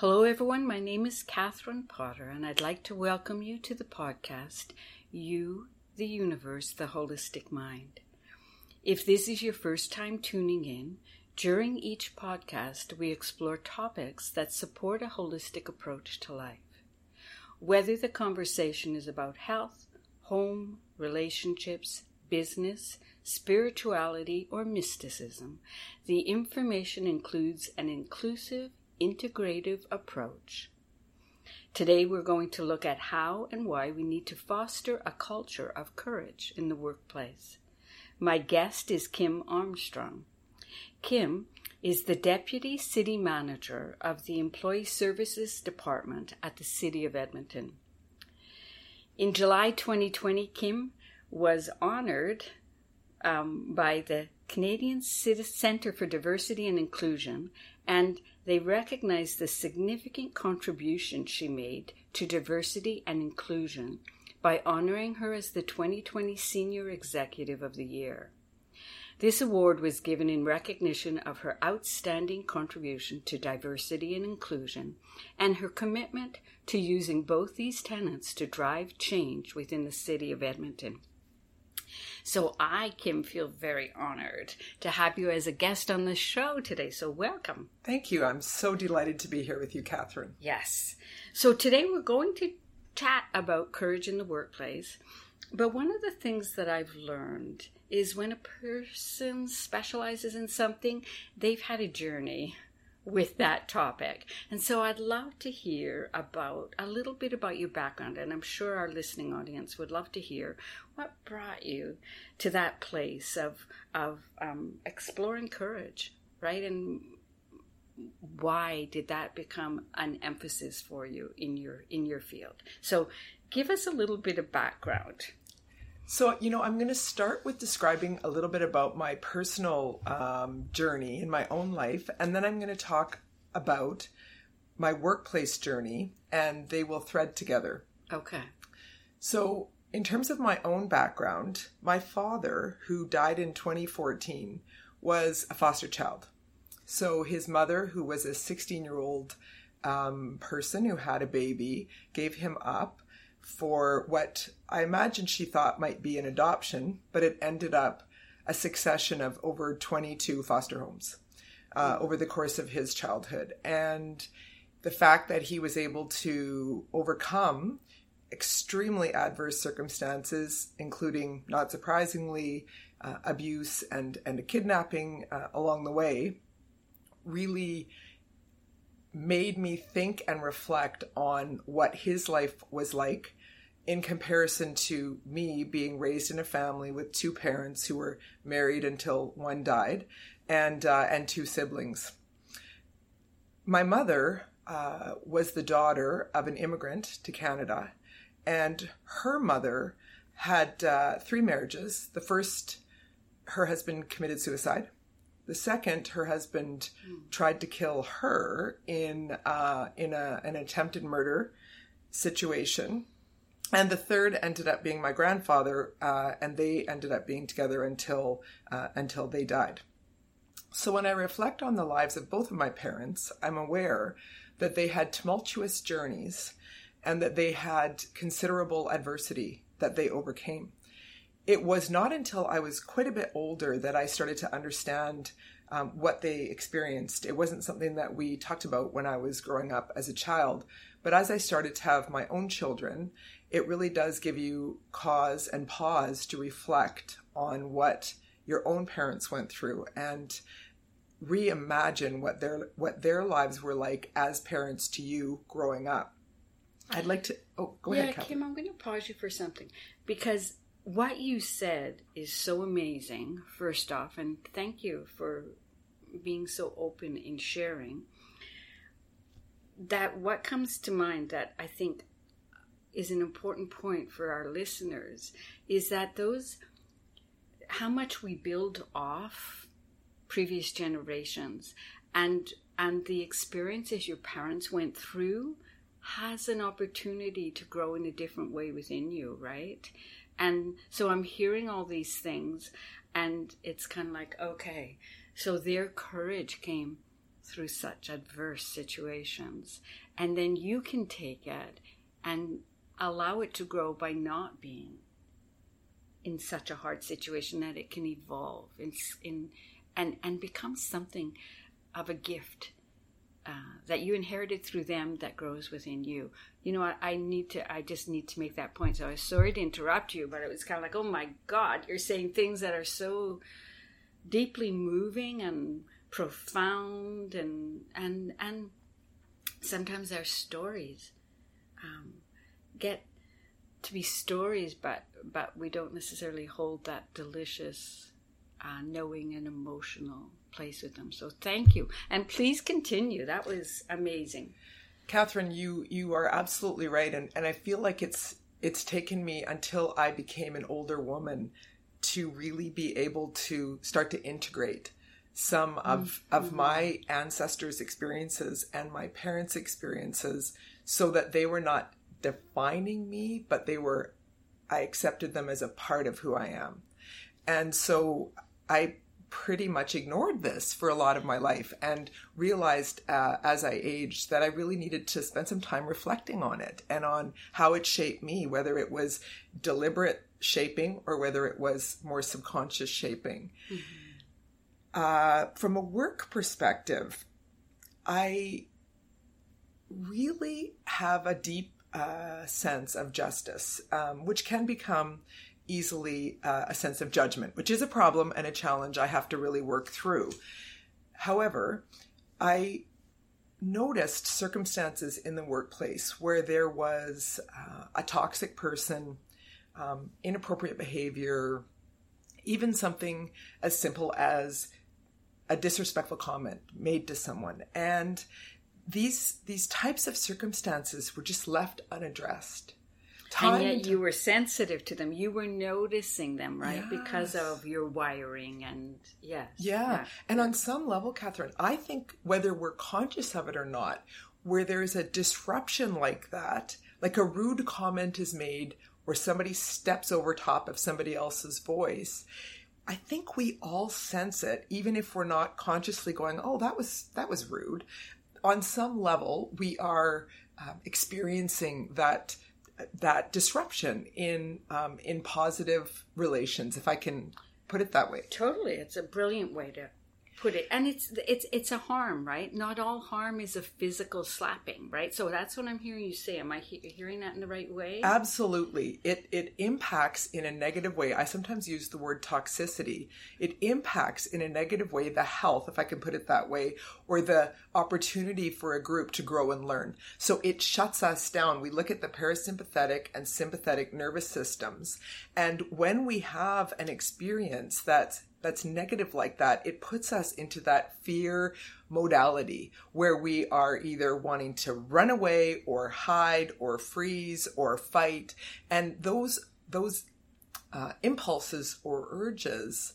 Hello, everyone. My name is Catherine Potter, and I'd like to welcome you to the podcast You, the Universe, the Holistic Mind. If this is your first time tuning in, during each podcast, we explore topics that support a holistic approach to life. Whether the conversation is about health, home, relationships, business, spirituality, or mysticism, the information includes an inclusive, integrative approach. Today, we're going to look at how and why we need to foster a culture of courage in the workplace. My guest is Kim Armstrong. Kim is the Deputy City Manager of the Employee Services Department at the City of Edmonton. In July 2020, Kim was honored um, by the Canadian Centre for Diversity and Inclusion and they recognized the significant contribution she made to diversity and inclusion by honoring her as the 2020 Senior Executive of the Year. This award was given in recognition of her outstanding contribution to diversity and inclusion and her commitment to using both these tenets to drive change within the city of Edmonton. So I, can feel very honored to have you as a guest on the show today. So welcome. Thank you. I'm so delighted to be here with you, Catherine. Yes. So today we're going to chat about courage in the workplace. But one of the things that I've learned is when a person specializes in something, they've had a journey with that topic. And so I'd love to hear about a little bit about your background, and I'm sure our listening audience would love to hear what brought you to that place of of um, exploring courage, right? And why did that become an emphasis for you in your in your field? So, give us a little bit of background. So, you know, I'm going to start with describing a little bit about my personal um, journey in my own life, and then I'm going to talk about my workplace journey, and they will thread together. Okay. So, in terms of my own background, my father, who died in 2014, was a foster child. So, his mother, who was a 16 year old um, person who had a baby, gave him up for what I imagine she thought might be an adoption, but it ended up a succession of over 22 foster homes uh, over the course of his childhood. And the fact that he was able to overcome extremely adverse circumstances, including, not surprisingly, uh, abuse and, and a kidnapping uh, along the way, really made me think and reflect on what his life was like in comparison to me being raised in a family with two parents who were married until one died and uh, and two siblings. My mother uh, was the daughter of an immigrant to Canada, and her mother had uh, three marriages. The first, her husband committed suicide. The second, her husband tried to kill her in uh, in a, an attempted murder situation. And the third ended up being my grandfather, uh, and they ended up being together until uh, until they died. So when I reflect on the lives of both of my parents, I'm aware that they had tumultuous journeys and that they had considerable adversity that they overcame it was not until I was quite a bit older that I started to understand um, what they experienced. It wasn't something that we talked about when I was growing up as a child. But as I started to have my own children, it really does give you cause and pause to reflect on what your own parents went through and reimagine what their what their lives were like as parents to you growing up. I'd like to. Oh, go yeah, ahead, Kim. I'm going to pause you for something because what you said is so amazing, first off, and thank you for being so open in sharing. That what comes to mind that I think is an important point for our listeners is that those, how much we build off previous generations and and the experiences your parents went through has an opportunity to grow in a different way within you, right? And so I'm hearing all these things, and it's kind of like, okay, so their courage came through such adverse situations. And then you can take it and allow it to grow by not being in such a hard situation that it can evolve in, in and and become something of a gift uh, that you inherited through them that grows within you. You know, I, I, need to. I just need to make that point. So I was sorry to interrupt you, but it was kind of like, oh my God, you're saying things that are so deeply moving and profound, and and and sometimes our stories um, get to be stories, but but we don't necessarily hold that delicious uh, knowing and emotional place with them. So thank you, and please continue. That was amazing, Catherine. You you are absolutely right, and and I feel like it's it's taken me until I became an older woman to really be able to start to integrate some of mm-hmm. of my ancestors' experiences and my parents' experiences so that they were not defining me, but they were I accepted them as a part of who I am. And so I pretty much ignored this for a lot of my life and realized uh, as I aged that I really needed to spend some time reflecting on it and on how it shaped me, whether it was deliberate shaping or whether it was more subconscious shaping. Mm-hmm. Uh, from a work perspective, I really have a deep uh, sense of justice, um, which can become easily uh, a sense of judgment, which is a problem and a challenge I have to really work through. However, I noticed circumstances in the workplace where there was uh, a toxic person, um, inappropriate behavior, even something as simple as a disrespectful comment made to someone. And these these types of circumstances were just left unaddressed. Time and yet you were sensitive to them. You were noticing them, right? Yes. Because of your wiring and yes. Yeah. yeah. And on some level, Catherine, I think whether we're conscious of it or not, where there's a disruption like that, like a rude comment is made or somebody steps over top of somebody else's voice, I think we all sense it, even if we're not consciously going, "Oh, that was that was rude." On some level, we are um, experiencing that that disruption in um, in positive relations, if I can put it that way. Totally, it's a brilliant way to put it and it's it's it's a harm right? Not all harm is a physical slapping right? So that's what i'm hearing you say. Am i he- hearing that in the right way? Absolutely. It it impacts in a negative way. I sometimes use the word toxicity. It impacts in a negative way the health if i can put it that way or the opportunity for a group to grow and learn. So it shuts us down. We look at the parasympathetic and sympathetic nervous systems and when we have an experience that's that's negative like that, it puts us into that fear modality where we are either wanting to run away or hide or freeze or fight. And those, those uh, impulses or urges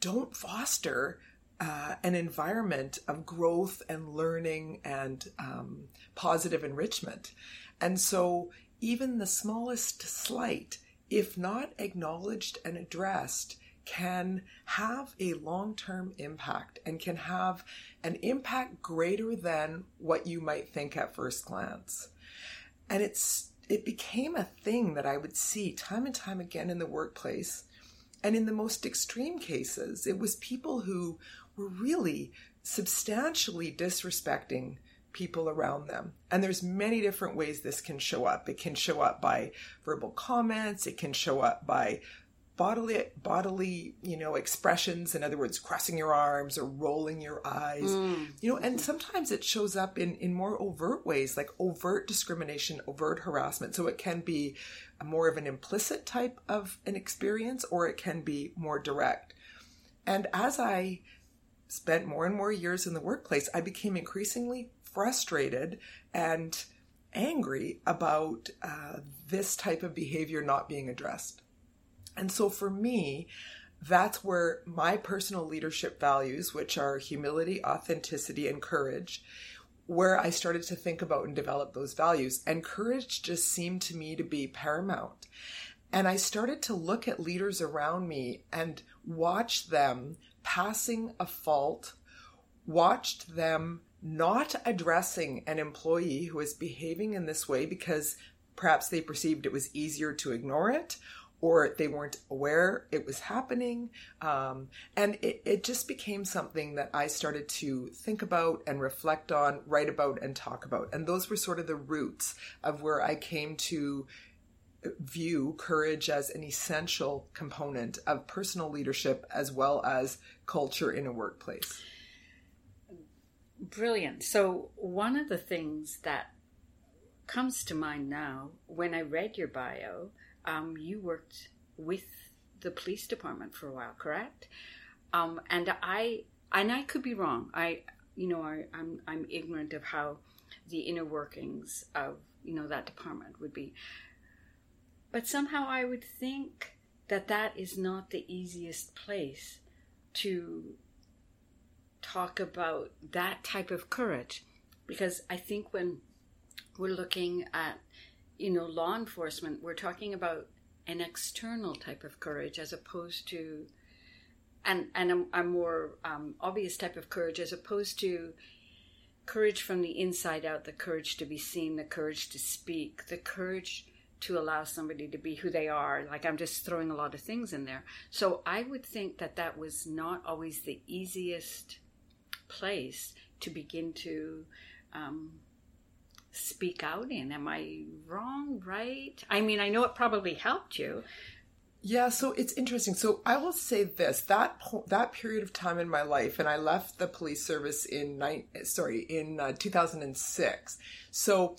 don't foster uh, an environment of growth and learning and um, positive enrichment. And so, even the smallest slight, if not acknowledged and addressed, can have a long term impact and can have an impact greater than what you might think at first glance. And it's it became a thing that I would see time and time again in the workplace. And in the most extreme cases, it was people who were really substantially disrespecting people around them. And there's many different ways this can show up. It can show up by verbal comments, it can show up by bodily bodily you know expressions in other words crossing your arms or rolling your eyes mm. you know and sometimes it shows up in in more overt ways like overt discrimination overt harassment. So it can be more of an implicit type of an experience or it can be more direct. And as i spent more and more years in the workplace i became increasingly frustrated and angry about uh, this type of behavior not being addressed and so for me, that's where my personal leadership values, which are humility, authenticity, and courage, where I started to think about and develop those values. And courage just seemed to me to be paramount. And I started to look at leaders around me and watch them passing a fault watched them not addressing an employee who was behaving in this way because perhaps they perceived it was easier to ignore it or they weren't aware it was happening. Um, and it, it just became something that I started to think about and reflect on, write about, and talk about. And those were sort of the roots of where I came to view courage as an essential component of personal leadership as well as culture in a workplace. Brilliant. So, one of the things that comes to mind now when I read your bio, um, you worked with the police department for a while, correct? Um, and I and I could be wrong. I you know I, I'm I'm ignorant of how the inner workings of you know that department would be, but somehow I would think that that is not the easiest place to talk about that type of courage because I think when we're looking at you know law enforcement we're talking about an external type of courage as opposed to and and a, a more um, obvious type of courage as opposed to courage from the inside out the courage to be seen the courage to speak the courage to allow somebody to be who they are. Like i'm just throwing a lot of things in there. So i would think that that was not always the easiest place to begin to um, speak out in. Am I wrong, right? I mean, I know it probably helped you. Yeah, so it's interesting. So I will say this: that that period of time in my life, and I left the police service in nine, sorry in uh, 2006. So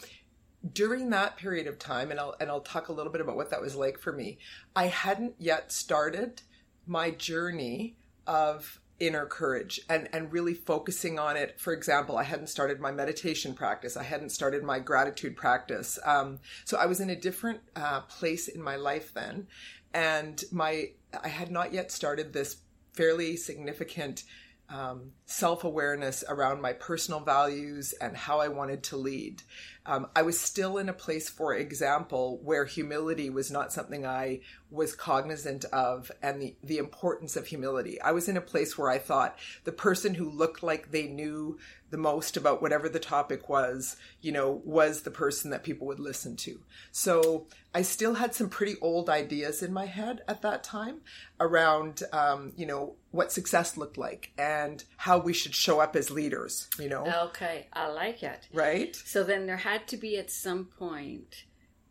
during that period of time, and I'll and I'll talk a little bit about what that was like for me. I hadn't yet started my journey of inner courage and and really focusing on it. For example i hadn't started my meditation practice. I hadn't started my gratitude practice. Um, so i was in a different uh, place in my life then. And my i had not yet started this fairly significant um, self awareness around my personal values and how I wanted to lead. Um, I was still in a place, for example, where humility was not something I was cognizant of and the, the importance of humility. I was in a place where I thought the person who looked like they knew the most about whatever the topic was, you know, was the person that people would listen to. So I still had some pretty old ideas in my head at that time around, um, you know, what success looked like and how we should show up as leaders, you know. Okay, I like it. Right? So then there had to be at some point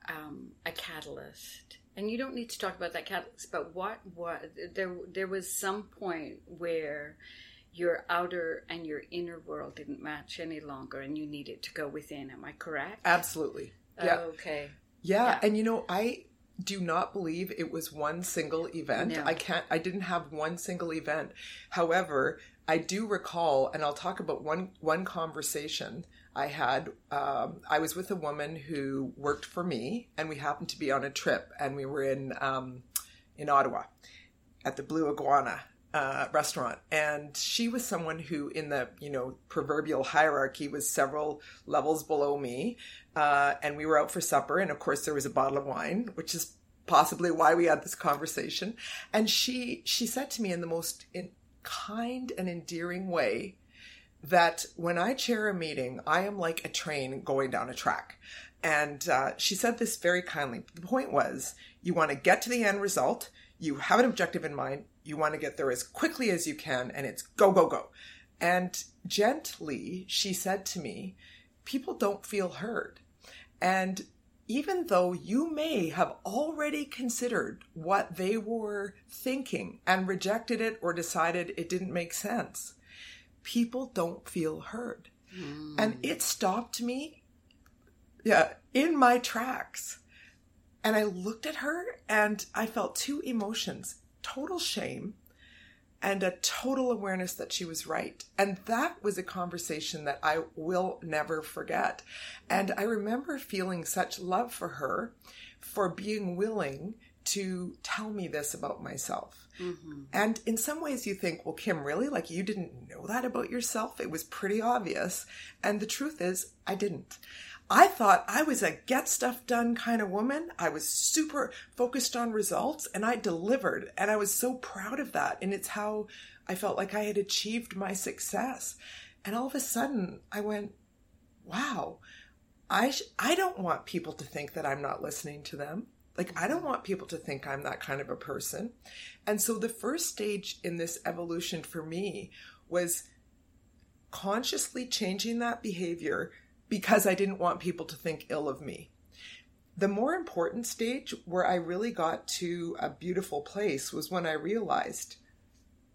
um, a catalyst. And you don't need to talk about that catalyst, but what what there there was some point where your outer and your inner world didn't match any longer and you needed to go within. Am I correct? Absolutely. Yeah. Okay. Yeah. yeah. And you know, I do not believe it was one single event. No. I can't I didn't have one single event. However, I do recall and I'll talk about one one conversation I had um, I was with a woman who worked for me and we happened to be on a trip and we were in um, in Ottawa at the Blue Iguana uh, restaurant, and she was someone who, in the you know proverbial hierarchy, was several levels below me. Uh, and we were out for supper, and of course there was a bottle of wine, which is possibly why we had this conversation. And she she said to me in the most in, kind and endearing way that when I chair a meeting, I am like a train going down a track. And uh, she said this very kindly. The point was, you want to get to the end result. You have an objective in mind you want to get there as quickly as you can, and it's go, go, go. And gently, she said to me, People don't feel heard. And even though you may have already considered what they were thinking and rejected it or decided it didn't make sense, people don't feel heard. Mm. And it stopped me yeah, in my tracks. And I looked at her and I felt two emotions total shame and a total awareness that she was right. And that was a conversation that I will never forget. And I remember feeling such love for her for being willing to tell me this about myself. Mm-hmm. And in some ways, you think, well, Kim, really? Like, you didn't know that about yourself? It was pretty obvious. And the truth is, I didn't. I thought I was a get stuff done kind of woman. I was super focused on results and I delivered. And I was so proud of that. And it's how I felt like I had achieved my success. And all of a sudden, I went, wow, I, sh- I don't want people to think that I'm not listening to them. Like, I don't want people to think I'm that kind of a person. And so the first stage in this evolution for me was consciously changing that behavior because I didn't want people to think ill of me. The more important stage where I really got to a beautiful place was when I realized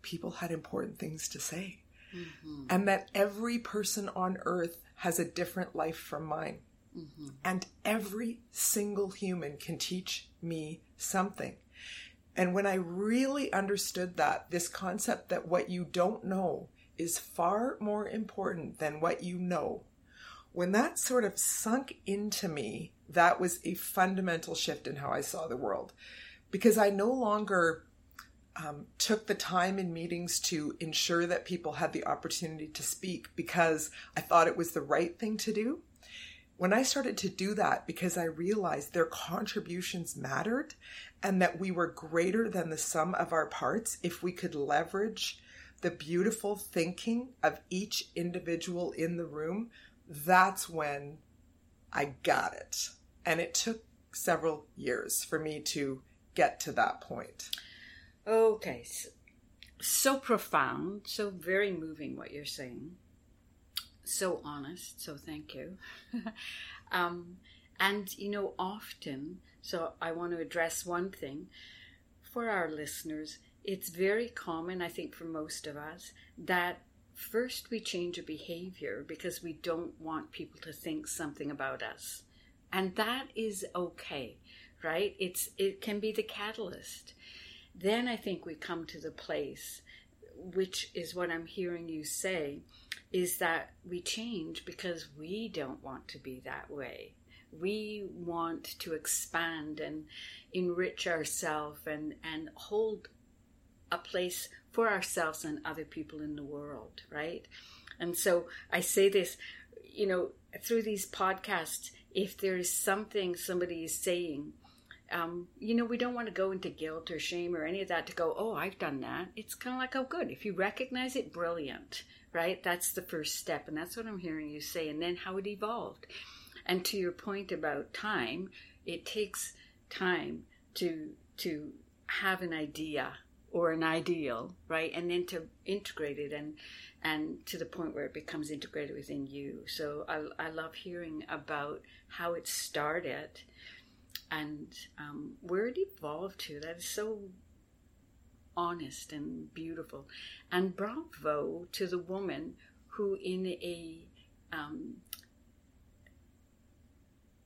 people had important things to say. Mm-hmm. And that every person on earth has a different life from mine. Mm-hmm. And every single human can teach me something. And when I really understood that, this concept that what you don't know is far more important than what you know, when that sort of sunk into me, that was a fundamental shift in how I saw the world. Because I no longer um, took the time in meetings to ensure that people had the opportunity to speak because I thought it was the right thing to do. When I started to do that, because I realized their contributions mattered and that we were greater than the sum of our parts if we could leverage the beautiful thinking of each individual in the room, that's when I got it. And it took several years for me to get to that point. Okay. So, so profound, so very moving what you're saying. So honest, so thank you. um, and, you know, often, so I want to address one thing for our listeners. It's very common, I think, for most of us, that first we change a behavior because we don't want people to think something about us. And that is okay, right? It's it can be the catalyst then I think we come to the place, which is what I'm hearing you say, is that we change because we don't want to be that way. We want to expand and enrich ourselves and, and hold a place for ourselves and other people in the world, right? And so I say this, you know, through these podcasts, if there is something somebody is saying um, you know, we don't want to go into guilt or shame or any of that to go, oh, I've done that. It's kind of like, oh, good. If you recognize it, brilliant, right? That's the first step. And that's what I'm hearing you say. And then how it evolved. And to your point about time, it takes time to, to have an idea or an ideal, right? And then to integrate it and, and to the point where it becomes integrated within you. So I, I love hearing about how it started and um, where it evolved to. That is so honest and beautiful. And bravo to the woman who, in a um,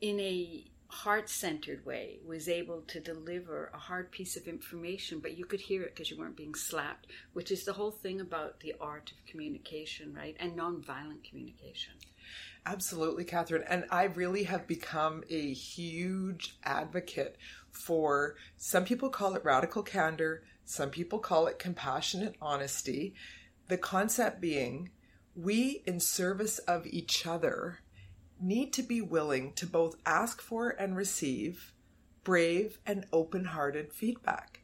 in a heart-centered way, was able to deliver a hard piece of information, but you could hear it because you weren't being slapped. Which is the whole thing about the art of communication, right? And nonviolent communication. Absolutely, Catherine. And I really have become a huge advocate for some people call it radical candor, some people call it compassionate honesty. The concept being we, in service of each other, need to be willing to both ask for and receive brave and open hearted feedback.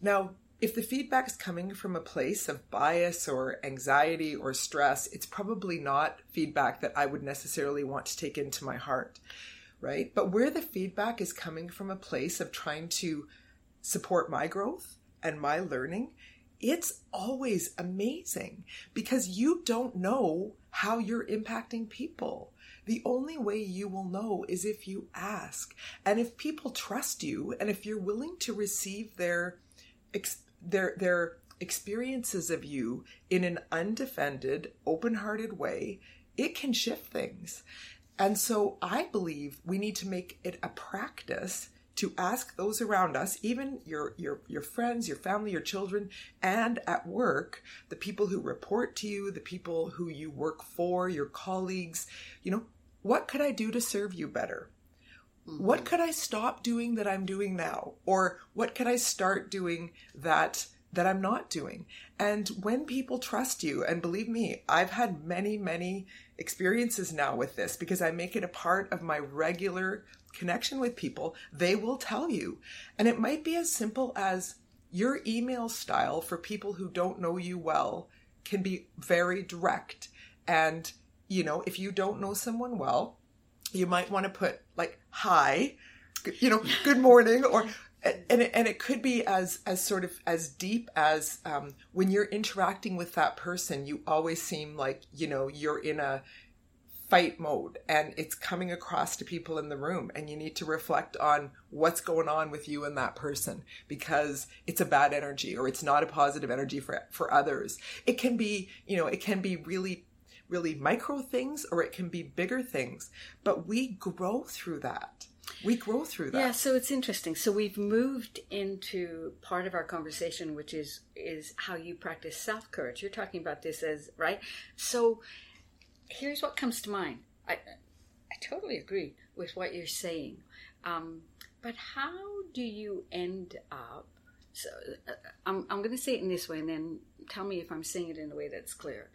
Now, if the feedback is coming from a place of bias or anxiety or stress, it's probably not feedback that I would necessarily want to take into my heart, right? But where the feedback is coming from a place of trying to support my growth and my learning, it's always amazing because you don't know how you're impacting people. The only way you will know is if you ask. And if people trust you and if you're willing to receive their their their experiences of you in an undefended, open-hearted way, it can shift things. And so I believe we need to make it a practice to ask those around us, even your your your friends, your family, your children, and at work, the people who report to you, the people who you work for, your colleagues, you know, what could I do to serve you better? Mm-hmm. What could I stop doing that I'm doing now? Or what could I start doing that that I'm not doing? And when people trust you, and believe me, I've had many, many experiences now with this because I make it a part of my regular connection with people, they will tell you. And it might be as simple as your email style for people who don't know you well can be very direct And, you know, if you don't know someone well, you might want to put like, hi, you know, good morning, or and it, and it could be as as sort of as deep as um, when you're interacting with that person you always seem like you know you're in a fight mode and it's coming across to people in the room and you need to reflect on what's going on with you and that person because it's a bad energy or it's not a positive energy for for others it can be you know it can be really really micro things or it can be bigger things but we grow through that we grow through that. Yeah, so it's interesting. So we've moved into part of our conversation, which is is how you practice self courage. You're talking about this as right. So here's what comes to mind. I I totally agree with what you're saying, um, but how do you end up? So uh, I'm I'm going to say it in this way, and then tell me if I'm saying it in a way that's clear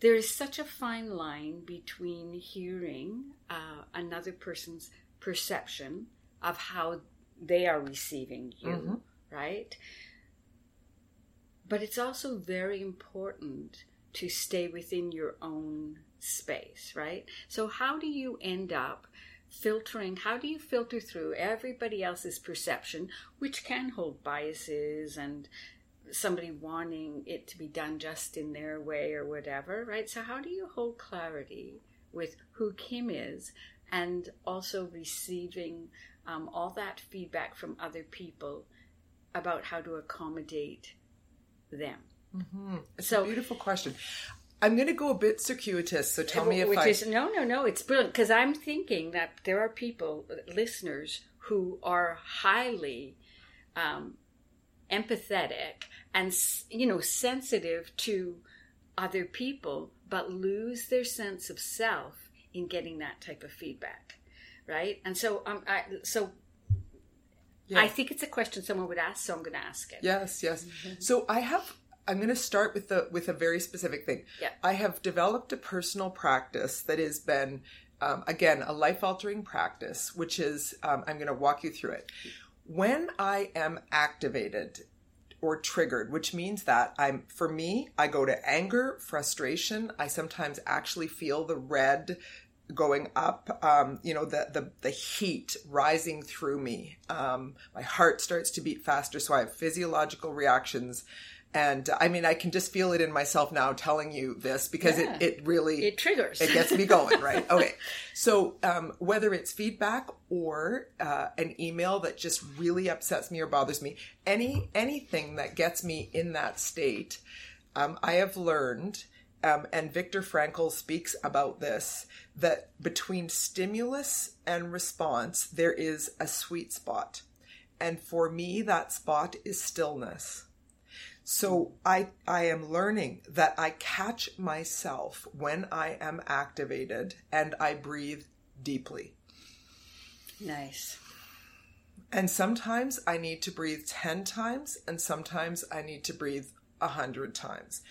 there is such a fine line between hearing uh, another person's perception of how they are receiving you, mm-hmm. right? But it's also very important to stay within your own space, right? So, how do you end up filtering? How do you filter through everybody else's perception, which can hold biases and somebody wanting it to be done just in their way or whatever, right? So, how do you hold clarity with who Kim is and also receiving um, all that feedback from other people about how to accommodate them. Mm-hmm. It's so, a beautiful question. I'm going to go a bit circuitous, so tell me if I. Is, no, no, no. It's brilliant because I'm thinking that there are people, listeners, who are highly um, empathetic and you know sensitive to other people, but lose their sense of self in getting that type of feedback, right? And so, um, I, so yeah. I think it's a question someone would ask, so I'm going to ask it. Yes, yes. Mm-hmm. So I have. I'm going to start with the with a very specific thing. Yeah. I have developed a personal practice that has been, um, again, a life altering practice, which is um, I'm going to walk you through it. When I am activated or triggered, which means that I'm, for me, I go to anger, frustration. I sometimes actually feel the red going up, um, you know, the, the, the heat rising through me. Um, my heart starts to beat faster. So I have physiological reactions and I mean, I can just feel it in myself now telling you this because yeah. it, it really it triggers. It gets me going, right? Okay. So um, whether it's feedback or uh, an email that just really upsets me or bothers me, any anything that gets me in that state, um, I have learned. Um, and Viktor Frankl speaks about this that between stimulus and response, there is a sweet spot. And for me, that spot is stillness. So I I am learning that I catch myself when I am activated and I breathe deeply. Nice. And sometimes I need to breathe 10 times and sometimes I need to breathe 100 times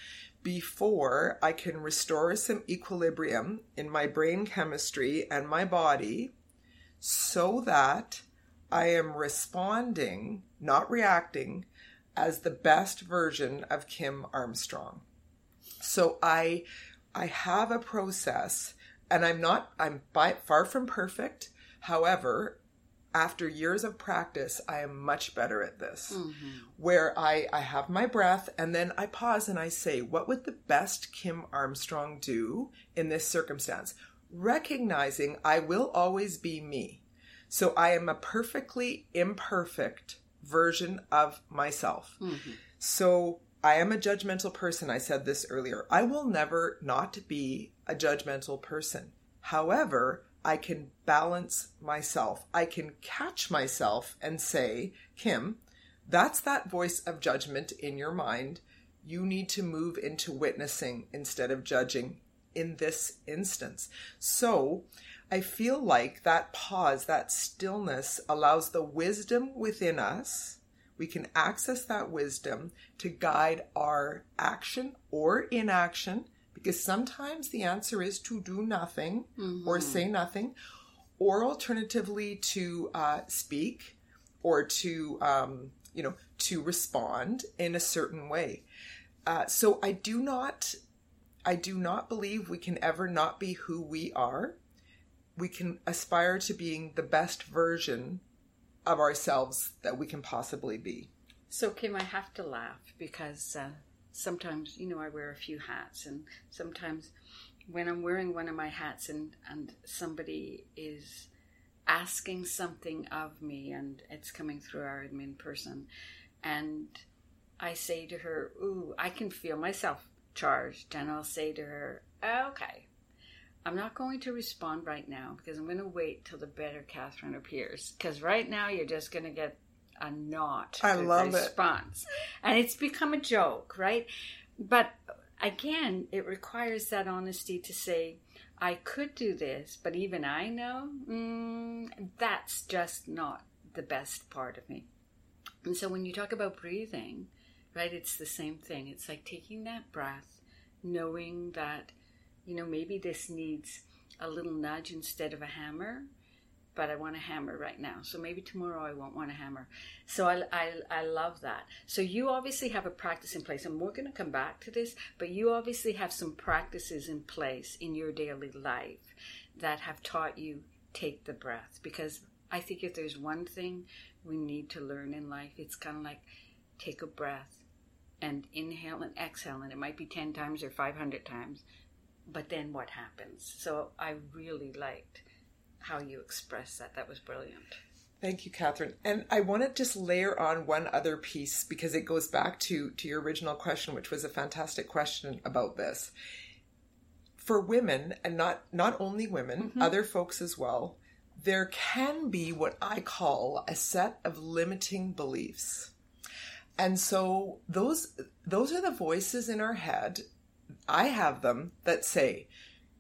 before I can restore some equilibrium in my brain chemistry and my body so that I am responding, not reacting, as the best version of Kim Armstrong. So I I have a process and I'm not I'm by, far from perfect. However, after years of practice, I am much better at this. Mm-hmm. Where I, I have my breath and then I pause and I say, what would the best Kim Armstrong do in this circumstance? Recognizing I will always be me. So I am a perfectly imperfect version of myself. Mm-hmm. So I am a judgmental person. I said this earlier. I will never not be a judgmental person. However, I can balance myself. I can catch myself and say, Kim, that's that voice of judgment in your mind. You need to move into witnessing instead of judging in this instance. So I feel like that pause, that stillness allows the wisdom within us. We can access that wisdom to guide our action or inaction because sometimes the answer is to do nothing mm-hmm. or say nothing, or alternatively to uh, speak or to, um, you know, to respond in a certain way. Uh, so I do not I do not believe we can ever not be who we are. We can aspire to being the best version of ourselves that we can possibly be. So, Kim, I have to laugh? Because uh, sometimes, you know, I wear a few hats, and sometimes when I'm wearing one of my hats and, and somebody is asking something of me and it's coming through our admin person, and I say to her, Ooh, I can feel myself charged, and I'll say to her, Okay, I'm not going to respond right now because I'm going to wait till the better Catherine appears. Because right now you're just going to get a not I love response. It. And it's become a joke, right? But again, it requires that honesty to say, I could do this, but even I know mm, that's just not the best part of me. And so when you talk about breathing, right, it's the same thing. It's like taking that breath, knowing that, you know, maybe this needs a little nudge instead of a hammer, but I want a hammer right now. So maybe tomorrow I won't want a hammer. So I, I, I love that. So you obviously have a practice in place, and we're going to come back to this, but you obviously have some practices in place in your daily life that have taught you take the breath. Because I think if there's one thing we need to learn in life, it's kind of like take a breath and inhale and exhale, and it might be 10 times or 500 times. But then what happens? So I really liked how you expressed that. That was brilliant. Thank you, Catherine. And I want to just layer on one other piece because it goes back to, to your original question, which was a fantastic question about this. For women, and not, not only women, mm-hmm. other folks as well, there can be what I call a set of limiting beliefs. And so those those are the voices in our head. I have them that say,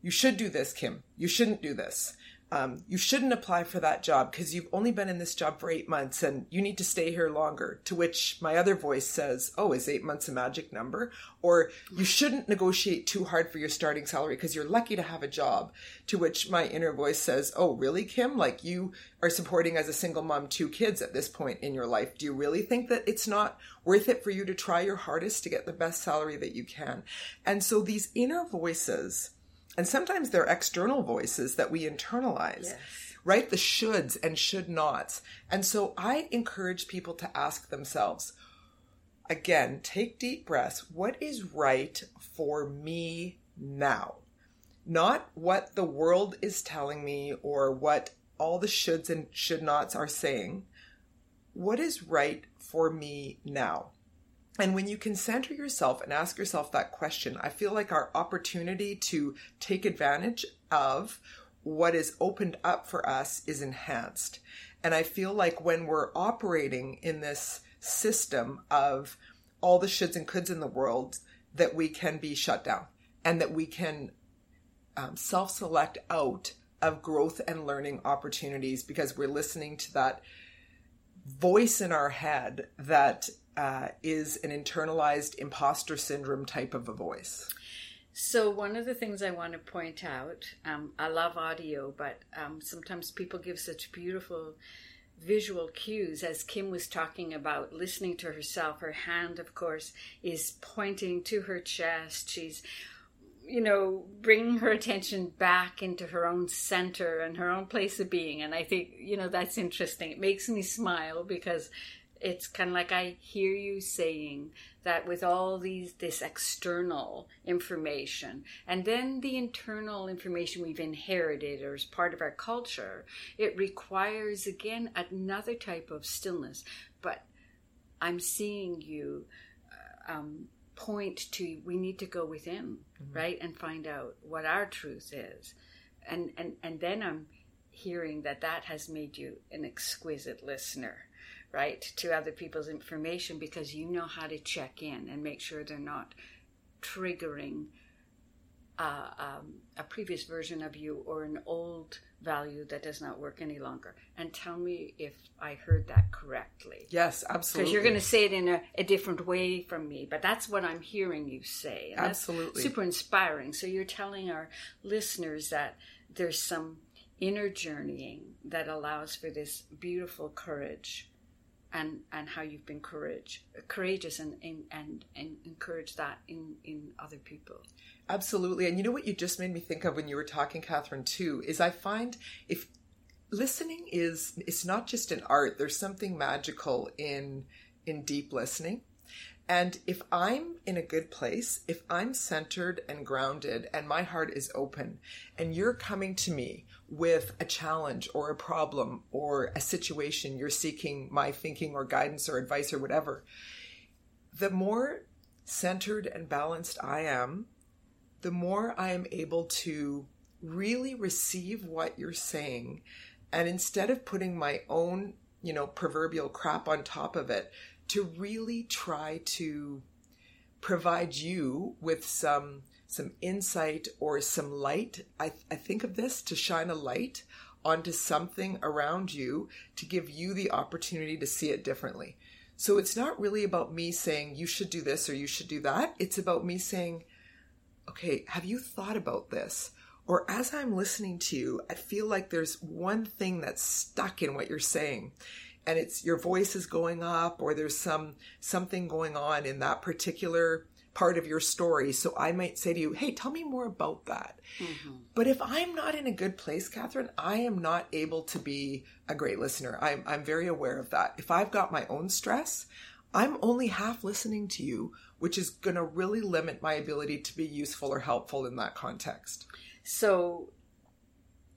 you should do this, Kim. You shouldn't do this um, you shouldn't apply for that job because you've only been in this job for eight months and you need to stay here longer. To which my other voice says, Oh, is eight months a magic number? Or you shouldn't negotiate too hard for your starting salary because you're lucky to have a job. To which my inner voice says, Oh, really, Kim? Like you are supporting as a single mom two kids at this point in your life. Do you really think that it's not worth it for you to try your hardest to get the best salary that you can? And so these inner voices, and sometimes they're external voices that we internalize. Yes. Right? The shoulds and should nots. And so I encourage people to ask themselves, again, take deep breaths. What is right for me now? Not what the world is telling me or what all the shoulds and should nots are saying. What is right for me now? And when you can center yourself and ask yourself that question, I feel like our opportunity to take advantage of what is opened up for us is enhanced. And I feel like when we're operating in this system of all the shoulds and coulds in the world, that we can be shut down and that we can um, self select out of growth and learning opportunities because we're listening to that voice in our head that uh, is an internalized imposter syndrome type of a voice. So, one of the things I want to point out, um, I love audio, but um, sometimes people give such beautiful visual cues. As Kim was talking about listening to herself, her hand, of course, is pointing to her chest. She's you know, bringing her attention back into her own center and her own place of being. And I think, you know, that's interesting. It makes me smile because it's kind of like I hear you saying that with all these this external information and then the internal information we've inherited or as part of our culture, it requires again another type of stillness. But I'm seeing you uh, um, point to we need to go within, mm-hmm. right, and find out what our truth is, and and and then I'm hearing that that has made you an exquisite listener right, to other people's information because you know how to check in and make sure they're not triggering uh, um, a previous version of you or an old value that does not work any longer. And tell me if I heard that correctly. Yes, absolutely. Because you're going to say it in a, a, different way from me, but that's what I'm hearing you say. absolutely. super inspiring. So you're telling our listeners that there's some inner journeying that allows for this beautiful courage and and how you've been courage courageous and and and, and encourage that in in other people. Absolutely. And you know what you just made me think of when you were talking catherine too is i find if listening is it's not just an art. There's something magical in in deep listening. And if I'm in a good place, if I'm centered and grounded and my heart is open, and you're coming to me with a challenge or a problem or a situation, you're seeking my thinking or guidance or advice or whatever, the more centered and balanced I am, the more I am able to really receive what you're saying. And instead of putting my own, you know, proverbial crap on top of it, to really try to provide you with some some insight or some light. I, I think of this to shine a light onto something around you to give you the opportunity to see it differently. So it's not really about me saying you should do this or you should do that. It's about me saying, okay, have you thought about this? Or as I'm listening to you, I feel like there's one thing that's stuck in what you're saying and it's your voice is going up or there's some something going on in that particular part of your story. So i might say to you hey tell me more about that. Mm-hmm. but if i'm not in a good place catherine i am not able to be a great listener. I'm, I'm very aware of that. If i've got my own stress i'm only half listening to you which is going to really limit my ability to be useful or helpful in that context. So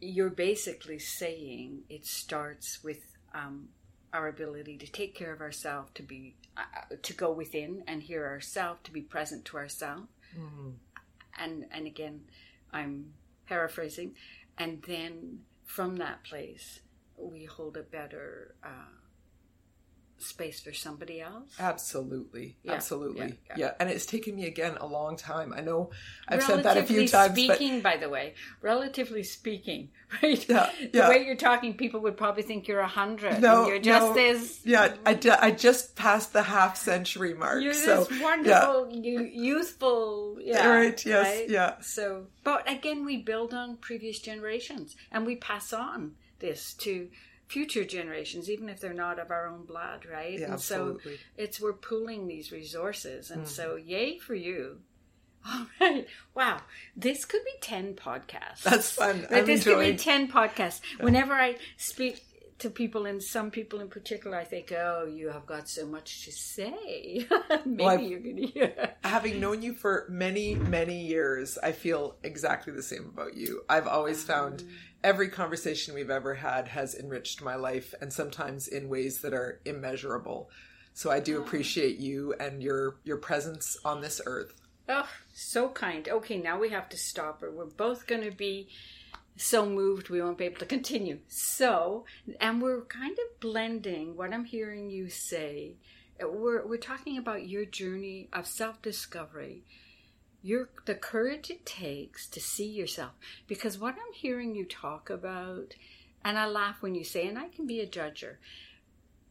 you're basically saying it starts with um, our ability to take care of ourselves, to be uh, to go within and hear ourselves, to be present to ourselves. Mm-hmm. And and again, I'm paraphrasing, and then from that place, we hold a better. Uh, space for somebody else. Absolutely. Yeah, Absolutely. Yeah, yeah. yeah, And it's taken me again a long time. I know I've said that a few times. Speaking, but... by the way, relatively speaking, right? Yeah, the way you're talking, people would probably think you're a hundred. No, you're just no, as yeah. I, I just passed the half century mark. You're so, this wonderful, youthful. Yeah. Right. Yes. Right? Yeah. So, but again, we build on previous generations, and we pass on this to future generations, even if they're not of our own blood, right? Yeah, and absolutely. so it's we're pooling these resources, and mm. so yay for you. All right. Wow. This could be 10 podcasts. That's fun. Right? This enjoying... could be 10 podcasts. Yeah. Whenever I speak to people, and some people in particular, I think, oh, you have got so much to say. Maybe well, you're going to hear. Having known you for many, many years, I feel exactly the same about you. I've always um, found every conversation we've ever had has enriched my life and sometimes in ways that are immeasurable. So I do oh. appreciate you and your your presence on this earth. Oh, so kind. Okay, now we have to stop or we're both going to be so moved we won't be able to continue. So, and we're kind of blending what I'm hearing you say. We're we're talking about your journey of self-discovery your the courage it takes to see yourself. Because what i'm hearing you talk about and i laugh when you say and i can be a judger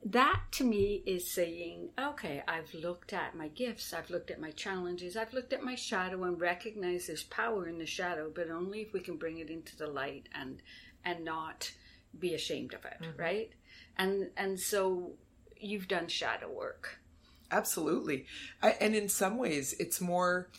that to me is saying okay i've looked at my gifts i've looked at my challenges i've looked at my shadow and recognize there's power in the shadow but only if we can bring it into the light and and not be ashamed of it mm-hmm. right? And and so you've done shadow work. Absolutely. I, and in some ways it's more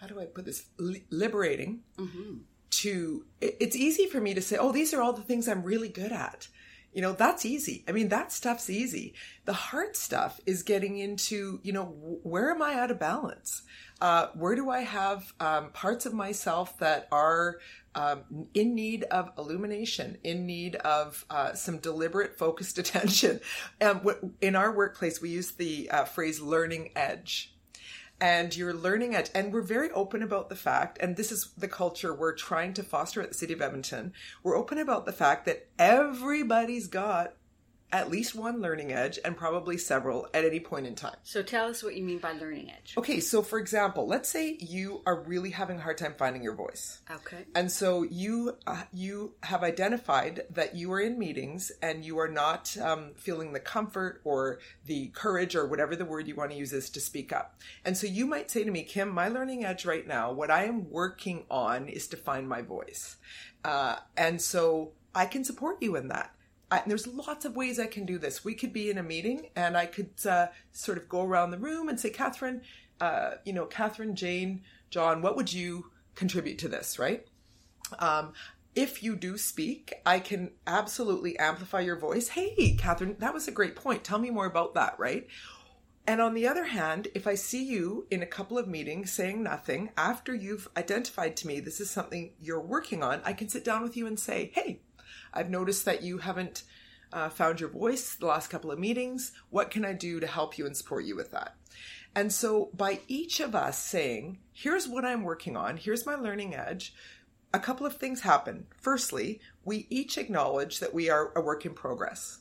how do I put this? liberating mm-hmm. to, it's easy for me to say, oh, these are all the things I'm really good at. You know, that's easy. I mean, that stuff's easy. The hard stuff is getting into, you know, where am I out of balance? Uh, where do I have um, parts of myself that are um, in need of illumination, in need of uh, some deliberate, focused attention? Um, in our workplace, we use the uh, phrase learning edge and you're learning it. And we're very open about the fact, and this is the culture we're trying to foster at the City of Edmonton. We're open about the fact that everybody's got at least one learning edge and probably several at any point in time. So tell us what you mean by learning edge. Okay, so for example, let's say you are really having a hard time finding your voice. Okay. And so you uh, you have identified that you are in meetings and you are not um, feeling the comfort or the courage or whatever the word you want to use is to speak up. And so you might say to me, Kim, my learning edge right now, what I am working on is to find my voice. Uh, and so I can support you in that I, there's lots of ways I can do this. We could be in a meeting and I could uh, sort of go around the room and say, Catherine, uh, you know, Catherine, Jane, John, what would you contribute to this, right? Um, if you do speak, I can absolutely amplify your voice. Hey, Catherine, that was a great point. Tell me more about that, right? And on the other hand, if I see you in a couple of meetings saying nothing, after you've identified to me this is something you're working on, I can sit down with you and say, hey, I've noticed that you haven't uh, found your voice the last couple of meetings. What can I do to help you and support you with that? And so by each of us saying, here's what I'm working on, here's my learning edge, a couple of things happen. Firstly, we each acknowledge that we are a work in progress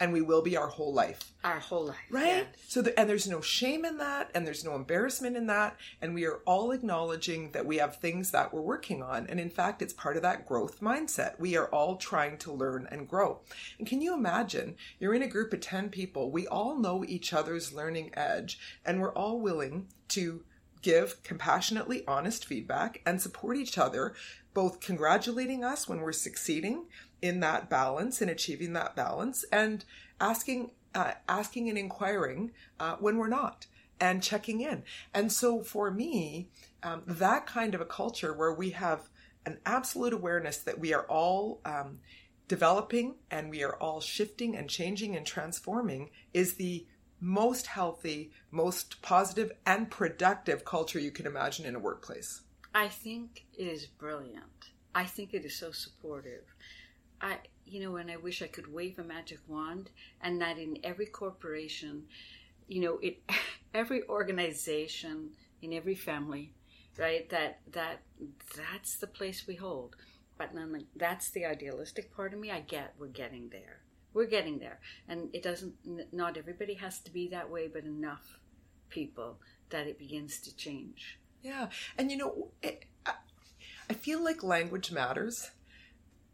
and we will be our whole life. Our whole life. Right? So the, and there's no shame in that and there's no embarrassment in that and we are all acknowledging that we have things that we're working on and in fact it's part of that growth mindset. We are all trying to learn and grow. And can you imagine you're in a group of 10 people, we all know each other's learning edge and we're all willing to give compassionately honest feedback and support each other both congratulating us when we're succeeding in that balance in achieving that balance and asking uh, asking and inquiring uh, when we're not and checking in and so for me um, that kind of a culture where we have an absolute awareness that we are all um, developing and we are all shifting and changing and transforming is the most healthy, most positive, and productive culture you can imagine in a workplace. I think it is brilliant. I think it is so supportive. I, you know, and I wish I could wave a magic wand and that in every corporation, you know, it, every organization, in every family, right? That that that's the place we hold. But none, that's the idealistic part of me. I get we're getting there. We're getting there, and it doesn't. Not everybody has to be that way, but enough people that it begins to change. Yeah, and you know, it, I, I feel like language matters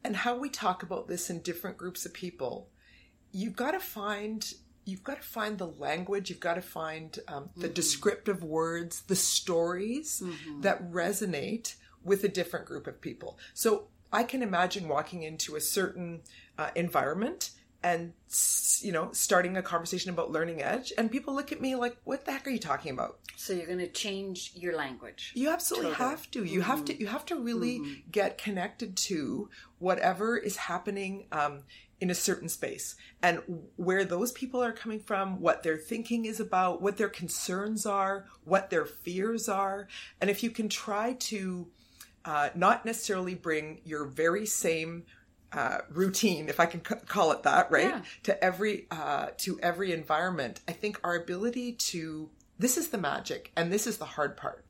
and how we talk about this in different groups of people, you've got to find you've got to find the language you've got to find um, the mm-hmm. descriptive words the stories mm-hmm. that resonate with a different group of people so i can imagine walking into a certain uh, environment and you know starting a conversation about learning edge and people look at me like what the heck are you talking about so you're going to change your language you absolutely totally. have to you mm-hmm. have to mm-hmm. you have to really mm-hmm. get connected to whatever is happening um, in a certain space and where those people are coming from what their thinking is about what their concerns are what their fears are and if you can try to uh, not necessarily bring your very same uh, routine, if I can c- call it that, right? Yeah. To every uh, to every environment. I think our ability to this is the magic, and this is the hard part.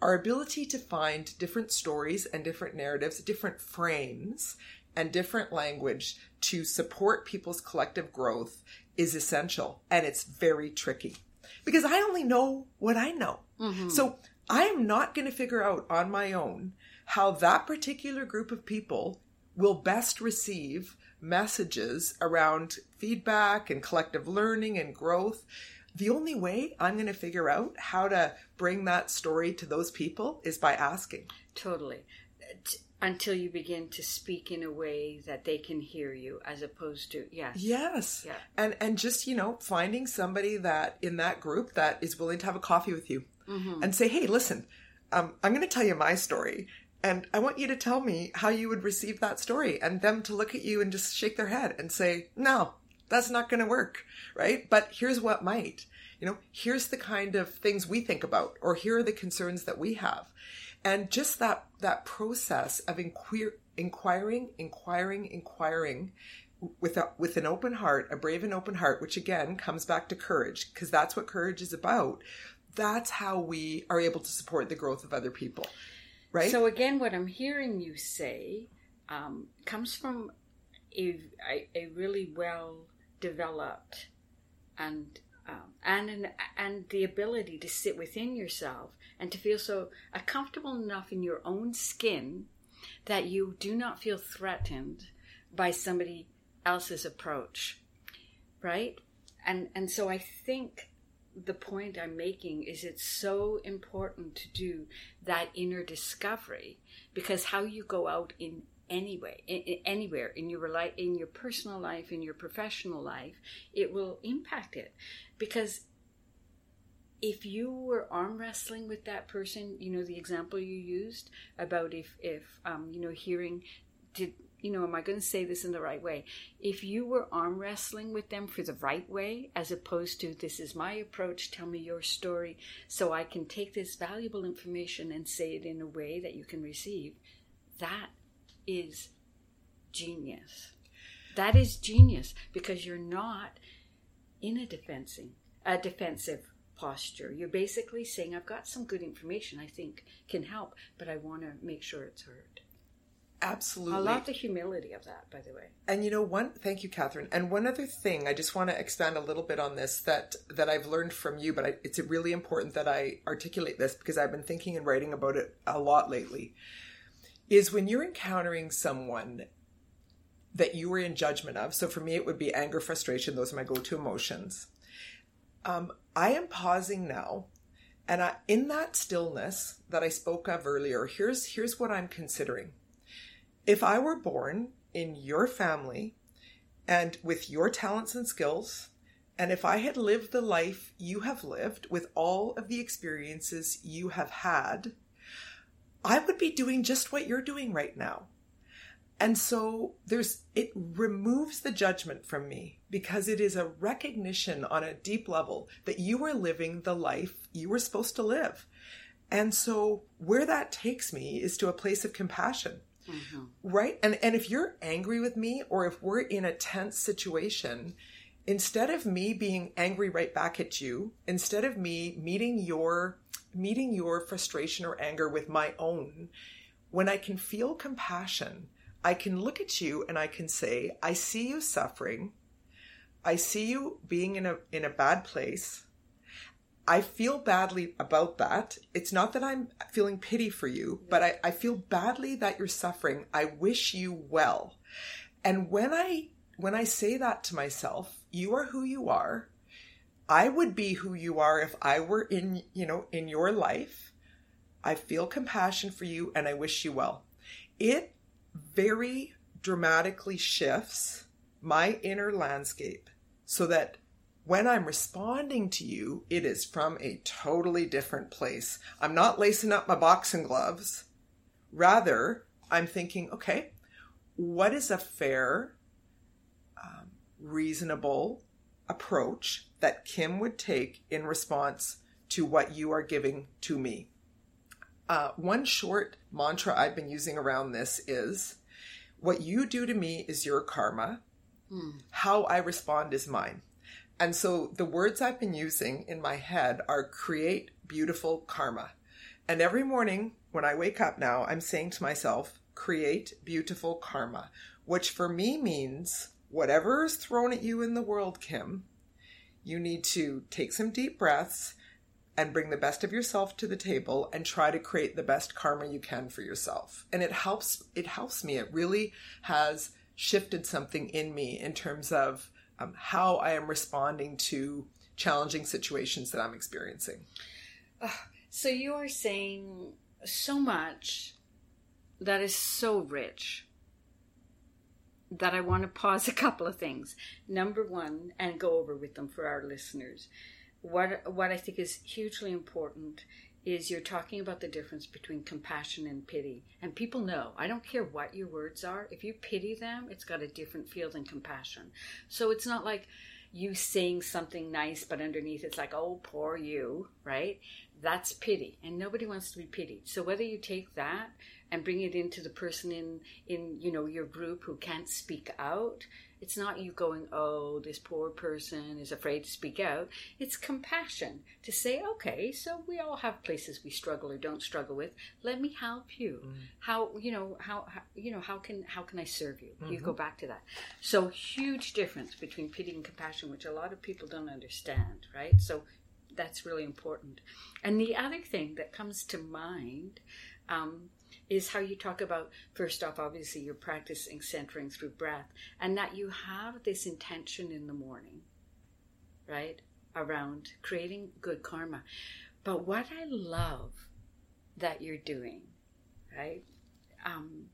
Our ability to find different stories and different narratives, different frames, and different language to support people's collective growth is essential, and it's very tricky because I only know what I know. Mm-hmm. So I am not going to figure out on my own how that particular group of people will best receive messages around feedback and collective learning and growth. The only way I'm going to figure out how to bring that story to those people is by asking. Totally. Until you begin to speak in a way that they can hear you, as opposed to yes, yes, yeah. and and just you know finding somebody that in that group that is willing to have a coffee with you, mm-hmm. and say, hey, listen, um, I'm going to tell you my story, and I want you to tell me how you would receive that story and them to look at you and just shake their head and say, no, that's not going to work. Right. But here's what might, you know, here's the kind of things we think about, or here are the concerns that we have. And just that, that process of inquir- inquiring, inquiring, inquiring with a, with an open heart, a brave and open heart, which again comes back to courage, because that's what courage is about. That's how we are able to support the growth of other people. Right. So again, what I'm hearing you say um, comes from a, a, really well developed and um, and an, and the ability to sit within yourself and to feel so comfortable enough in your own skin that you do not feel threatened by somebody else's approach, right? And and so I think the point I'm making is it's so important to do that inner discovery because how you go out in anyway in, anywhere in your life in your personal life in your professional life it will impact it. Because if you were arm wrestling with that person you know the example you used about if if um, you know hearing did you know am i going to say this in the right way if you were arm wrestling with them for the right way as opposed to this is my approach tell me your story so i can take this valuable information and say it in a way that you can receive that is genius. That is genius because you're not in a defensive, a defensive posture. You're basically saying, I've got some good information I think can help, but I want to make sure it's heard. Absolutely. I love the humility of that, by the way. And you know, one thank you, Catherine. And one other thing, I just want to expand a little bit on this that that I've learned from you, but I, it's really important that I articulate this because I've been thinking and writing about it a lot lately is when you're encountering someone that you were in judgment of. So for me, it would be anger, frustration. Those are my go to emotions. Um, I am pausing now. And I, in that stillness that I spoke of earlier, here's, here's what I'm considering. If I were born in your family and with your talents and skills, and if I had lived the life you have lived with all of the experiences you have had, I would be doing just what you're doing right now. And so there's, it removes the judgment from me because it is a recognition on a deep level that you are living the life you were supposed to live. And so where that takes me is to a place of compassion. Mm-hmm. Right? And and if you're angry with me or if we're in a tense situation, instead of me being angry right back at you, instead of me meeting your meeting your frustration or anger with my own, when I can feel compassion, I can look at you and I can say, I see you suffering. I see you being in a in a bad place. I feel badly about that. It's not that I'm feeling pity for you, but I, I feel badly that you're suffering. I wish you well. And when I when I say that to myself, you are who you are. I would be who you are if I were in, you know, in your life. I feel compassion for you and I wish you well. It very dramatically shifts my inner landscape so that when I'm responding to you, it is from a totally different place. I'm not lacing up my boxing gloves. Rather, I'm thinking, okay, what is a fair, um, reasonable approach that Kim would take in response to what you are giving to me. Uh, one short mantra I've been using around this is what you do to me is your karma. Hmm. How I respond is mine. And so the words I've been using in my head are create beautiful karma. And every morning when I wake up now, I'm saying to myself, create beautiful karma, which for me means whatever is thrown at you in the world, Kim, you need to take some deep breaths and bring the best of yourself to the table and try to create the best karma you can for yourself. And it helps it helps me. It really has shifted something in me in terms of um, how I am responding to challenging situations that I'm experiencing. Uh, so you are saying so much that is so rich that I want to pause a couple of things. Number one, and go over with them for our listeners. What what I think is hugely important is you're talking about the difference between compassion and pity. And people know, I don't care what your words are, if you pity them, it's got a different feel than compassion. So it's not like you saying something nice, but underneath it's like, oh, poor you, right? That's pity. And nobody wants to be pitied. So whether you take that and bring it into the person in in you know your group who can't speak out. It's not you going oh this poor person is afraid to speak out. It's compassion to say okay so we all have places we struggle or don't struggle with. Let me help you. Mm. how you know how, how, you know how can how can i serve you? Mm-hmm. you go back to that. So huge difference between pity and compassion which a lot of people don't understand right? So that's really important. And the other thing that comes to mind um, is how you talk about first off obviously you're practicing centering through breath and that you have this intention in the morning right around creating good karma. But what i love that you're doing right um,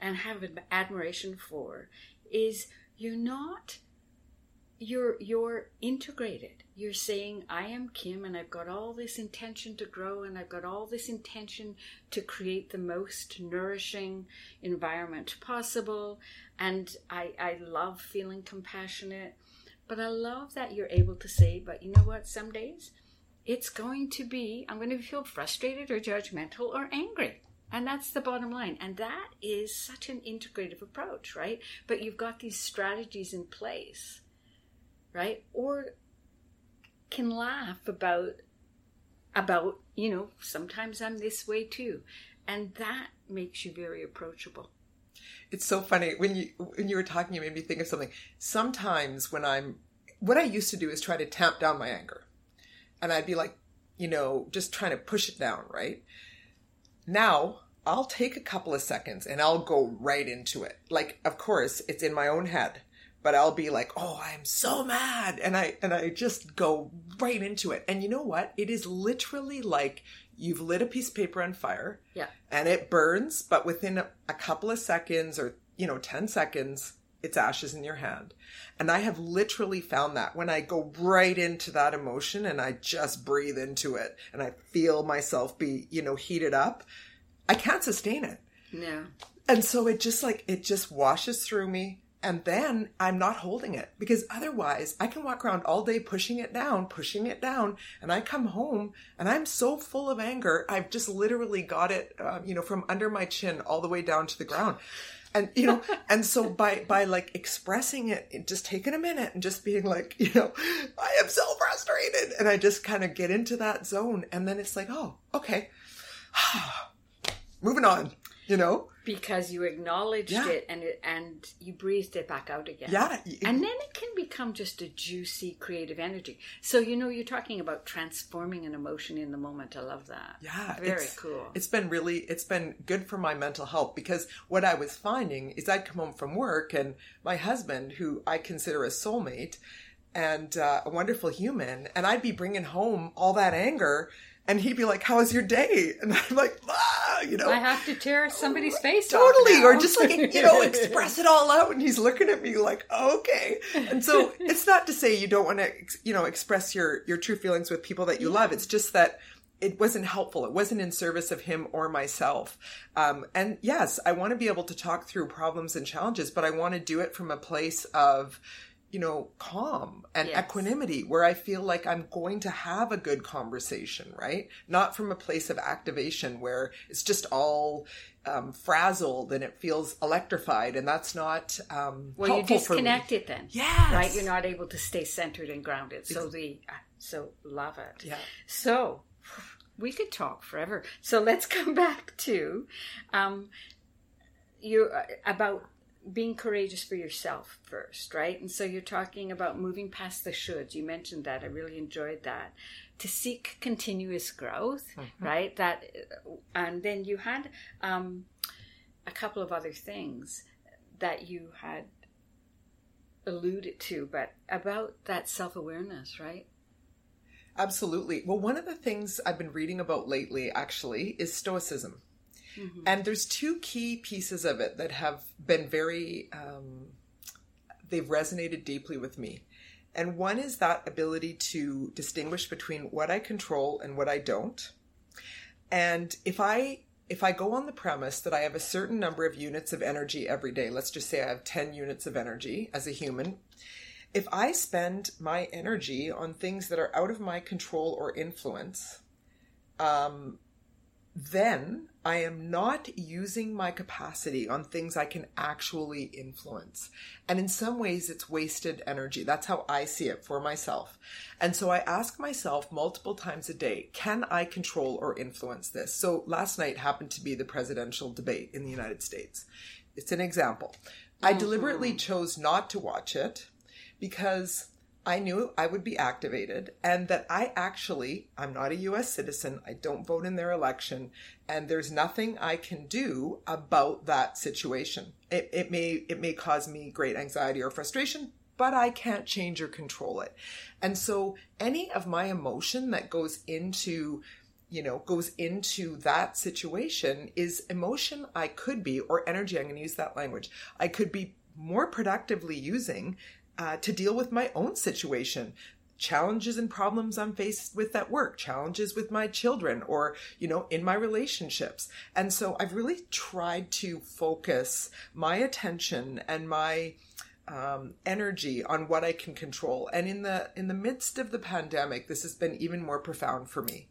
and have admiration for is you're not you're you're integrated. You're saying i am kim and i've got all this intention to grow and i've got all this intention to create the most nourishing environment possible and i i love feeling compassionate. But i love that you're able to say but you know what? Some days it's going to be i'm going to feel frustrated or judgmental or angry. And that's the bottom line. And that is such an integrative approach, right? But you've got these strategies in place right? Or can laugh about about, you know, sometimes I'm this way too. And that makes you very approachable. It's so funny when you when you were talking you made me think of something. Sometimes when I'm what I used to do is try to tamp down my anger. And I'd be like, you know, just trying to push it down, right? Now, I'll take a couple of seconds and I'll go right into it. Like, of course, it's in my own head but I'll be like, "Oh, I'm so mad." And I and I just go right into it. And you know what? It is literally like you've lit a piece of paper on fire. Yeah. And it burns, but within a, a couple of seconds or, you know, 10 seconds, it's ashes in your hand. And I have literally found that when I go right into that emotion and I just breathe into it and I feel myself be, you know, heated up, I can't sustain it. No. And so it just like, it just washes through me and then I'm not holding it because otherwise I can walk around all day pushing it down, pushing it down, and I come home and I'm so full of anger. I've just literally got it, uh, you know, from under my chin all the way down to the ground. And you know, and so by by like expressing it, just taking a minute and just being like, you know, I am so frustrated, and I just kind of get into that zone, and then it's like, oh, okay, moving on, you know because you acknowledged yeah. it and it and you breathed it back out again. Yeah. And then it can become just a juicy creative energy. So you know you're talking about transforming an emotion in the moment. I love that. Yeah. Very cool. It's been really it's been good for my mental health because what I was finding is I'd come home from work and my husband who I consider a soulmate and uh, a wonderful human and I'd be bringing home all that anger and he'd be like, "How was your day?" And I'm like, ah, you know, I have to tear somebody's face off. totally, or just like you know, express it all out. And he's looking at me like, okay. And so it's not to say you don't want to, you know, express your your true feelings with people that you yeah. love. It's just that it wasn't helpful. It wasn't in service of him or myself. Um, and yes, I want to be able to talk through problems and challenges, but I want to do it from a place of you know, calm and yes. equanimity where I feel like I'm going to have a good conversation, right? Not from a place of activation where it's just all um, frazzled and it feels electrified, and that's not um, well. You disconnect it then, yeah, right? You're not able to stay centered and grounded. So it's, the so love it. Yeah. So we could talk forever. So let's come back to um, you uh, about being courageous for yourself first, right? And so you're talking about moving past the shoulds. You mentioned that. I really enjoyed that. To seek continuous growth, mm-hmm. right? That, and then you had um, a couple of other things that you had alluded to, but about that self awareness, right? Absolutely. Well, one of the things I've been reading about lately, actually, is Stoicism. Mm-hmm. And there's two key pieces of it that have been very, um, they've resonated deeply with me. And one is that ability to distinguish between what I control and what I don't. And if I if I go on the premise that I have a certain number of units of energy every day, let's just say I have 10 units of energy as a human, if I spend my energy on things that are out of my control or influence, um, then I am not using my capacity on things I can actually influence. And in some ways, it's wasted energy. That's how I see it for myself. And so I ask myself multiple times a day, can I control or influence this? So last night happened to be the presidential debate in the United States. It's an example. I deliberately mm-hmm. chose not to watch it because I knew I would be activated and that I actually, I'm not a US citizen, I don't vote in their election, and there's nothing I can do about that situation. It, it may it may cause me great anxiety or frustration, but I can't change or control it. And so any of my emotion that goes into you know, goes into that situation is emotion I could be, or energy, I'm going to use that language, I could be more productively using uh, to deal with my own situation challenges and problems I'm faced with at work, challenges with my children or, you know, in my relationships. And so I've really tried to focus my attention and my um, energy on what I can control. And in the in the midst of the pandemic, this has been even more profound for me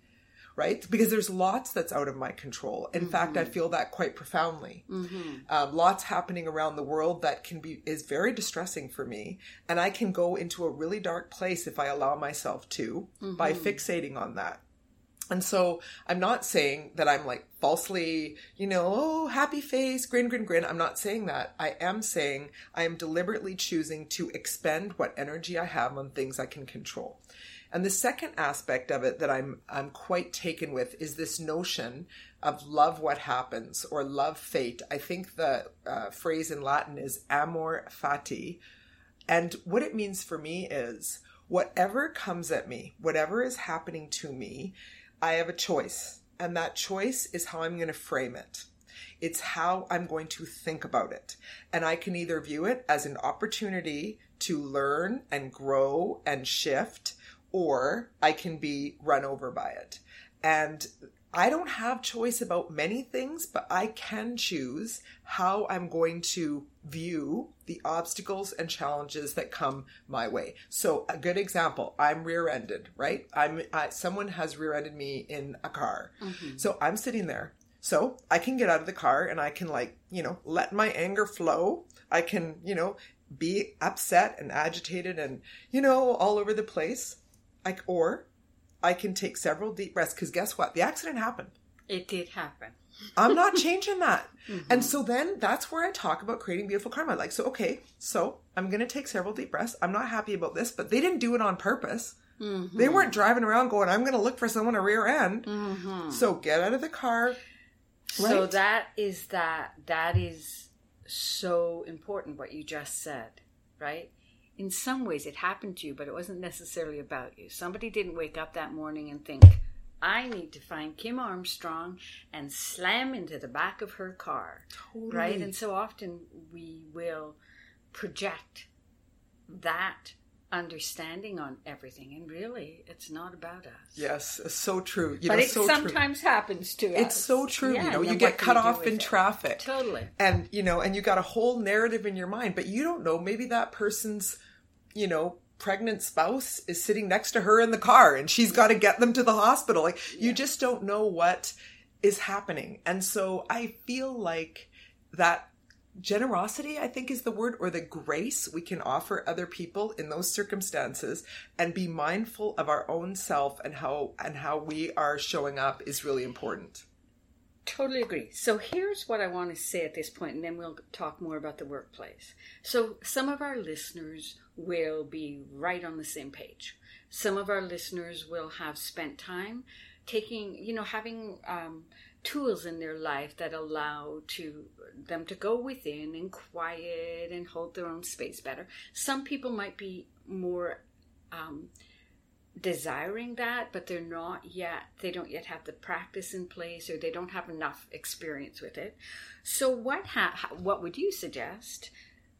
right? Because there's lots that's out of my control. In mm-hmm. fact, I feel that quite profoundly. Mm-hmm. Um, lots happening around the world that can be is very distressing for me, and I can go into a really dark place if I allow myself to mm-hmm. by fixating on that. And so I'm not saying that I'm like falsely, you know, oh, happy face, grin, grin, grin. I'm not saying that. I am saying I am deliberately choosing to expend what energy I have on things I can control. And the second aspect of it that I'm I'm quite taken with is this notion of love what happens or love fate. I think the uh, phrase in Latin is amor fati, and what it means for me is whatever comes at me, whatever is happening to me, I have a choice, and that choice is how I'm going to frame it. It's how I'm going to think about it. And I can either view it as an opportunity to learn and grow and shift, or I can be run over by it. And I don't have choice about many things, but I can choose how I'm going to view the obstacles and challenges that come my way. So a good example, I'm rear-ended, right? I'm I, someone has rear-ended me in a car. Mm-hmm. So I'm sitting there. So I can get out of the car and I can like, you know, let my anger flow. I can, you know, be upset and agitated and, you know, all over the place. Like, or I can take several deep breaths because guess what? The accident happened. It did happen. I'm not changing that. Mm-hmm. And so then that's where I talk about creating beautiful karma. Like, so, okay, so I'm going to take several deep breaths. I'm not happy about this, but they didn't do it on purpose. Mm-hmm. They weren't driving around going, I'm going to look for someone to rear end. Mm-hmm. So get out of the car. Right? So that is that, that is so important what you just said, right? In some ways it happened to you, but it wasn't necessarily about you. Somebody didn't wake up that morning and think, I need to find Kim Armstrong and slam into the back of her car. Totally. Right? And so often we will project that understanding on everything and really it's not about us yes so true you but know, it so sometimes true. happens to us it's so true yeah, you know you get cut off in it? traffic totally and you know and you got a whole narrative in your mind but you don't know maybe that person's you know, pregnant spouse is sitting next to her in the car and she's got to get them to the hospital. Like yeah. you just don't know what is happening. And so I feel like that generosity, I think is the word, or the grace we can offer other people in those circumstances and be mindful of our own self and how and how we are showing up is really important. Totally agree. So here's what I want to say at this point, and then we'll talk more about the workplace. So some of our listeners will be right on the same page. Some of our listeners will have spent time taking, you know, having um, tools in their life that allow to them to go within and quiet and hold their own space better. Some people might be more um, desiring that, but they're not yet, they don't yet have the practice in place or they don't have enough experience with it. So, what, ha- what would you suggest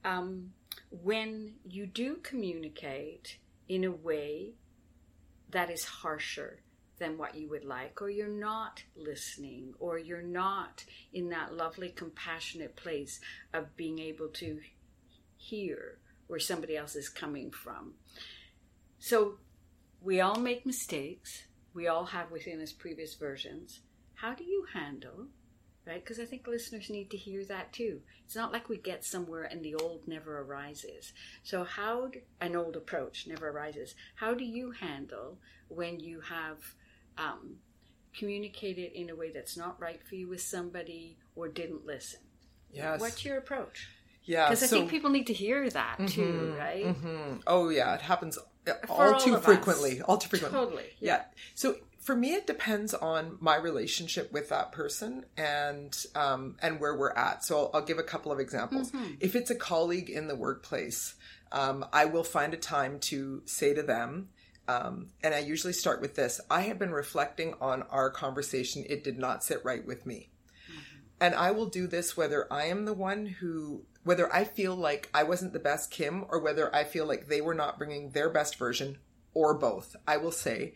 um, when you do communicate in a way that is harsher than what you would like, or you're not listening, or you're not in that lovely, compassionate place of being able to hear where somebody else is coming from? So, we all make mistakes. We all have within us previous versions. How do you handle, right? Because I think listeners need to hear that too. It's not like we get somewhere and the old never arises. So, how, do, an old approach never arises. How do you handle when you have um, communicated in a way that's not right for you with somebody or didn't listen? Yes. What's your approach? Yeah, because I so, think people need to hear that mm-hmm, too, right? Mm-hmm. Oh yeah, it happens all, all too frequently. All too frequently. Totally. Yeah. yeah. So for me, it depends on my relationship with that person and um, and where we're at. So I'll, I'll give a couple of examples. Mm-hmm. If it's a colleague in the workplace, um, I will find a time to say to them, Um, and I usually start with this I have been reflecting on our conversation. It did not sit right with me. And I will do this whether I am the one who, whether I feel like I wasn't the best Kim or whether I feel like they were not bringing their best version or both. I will say,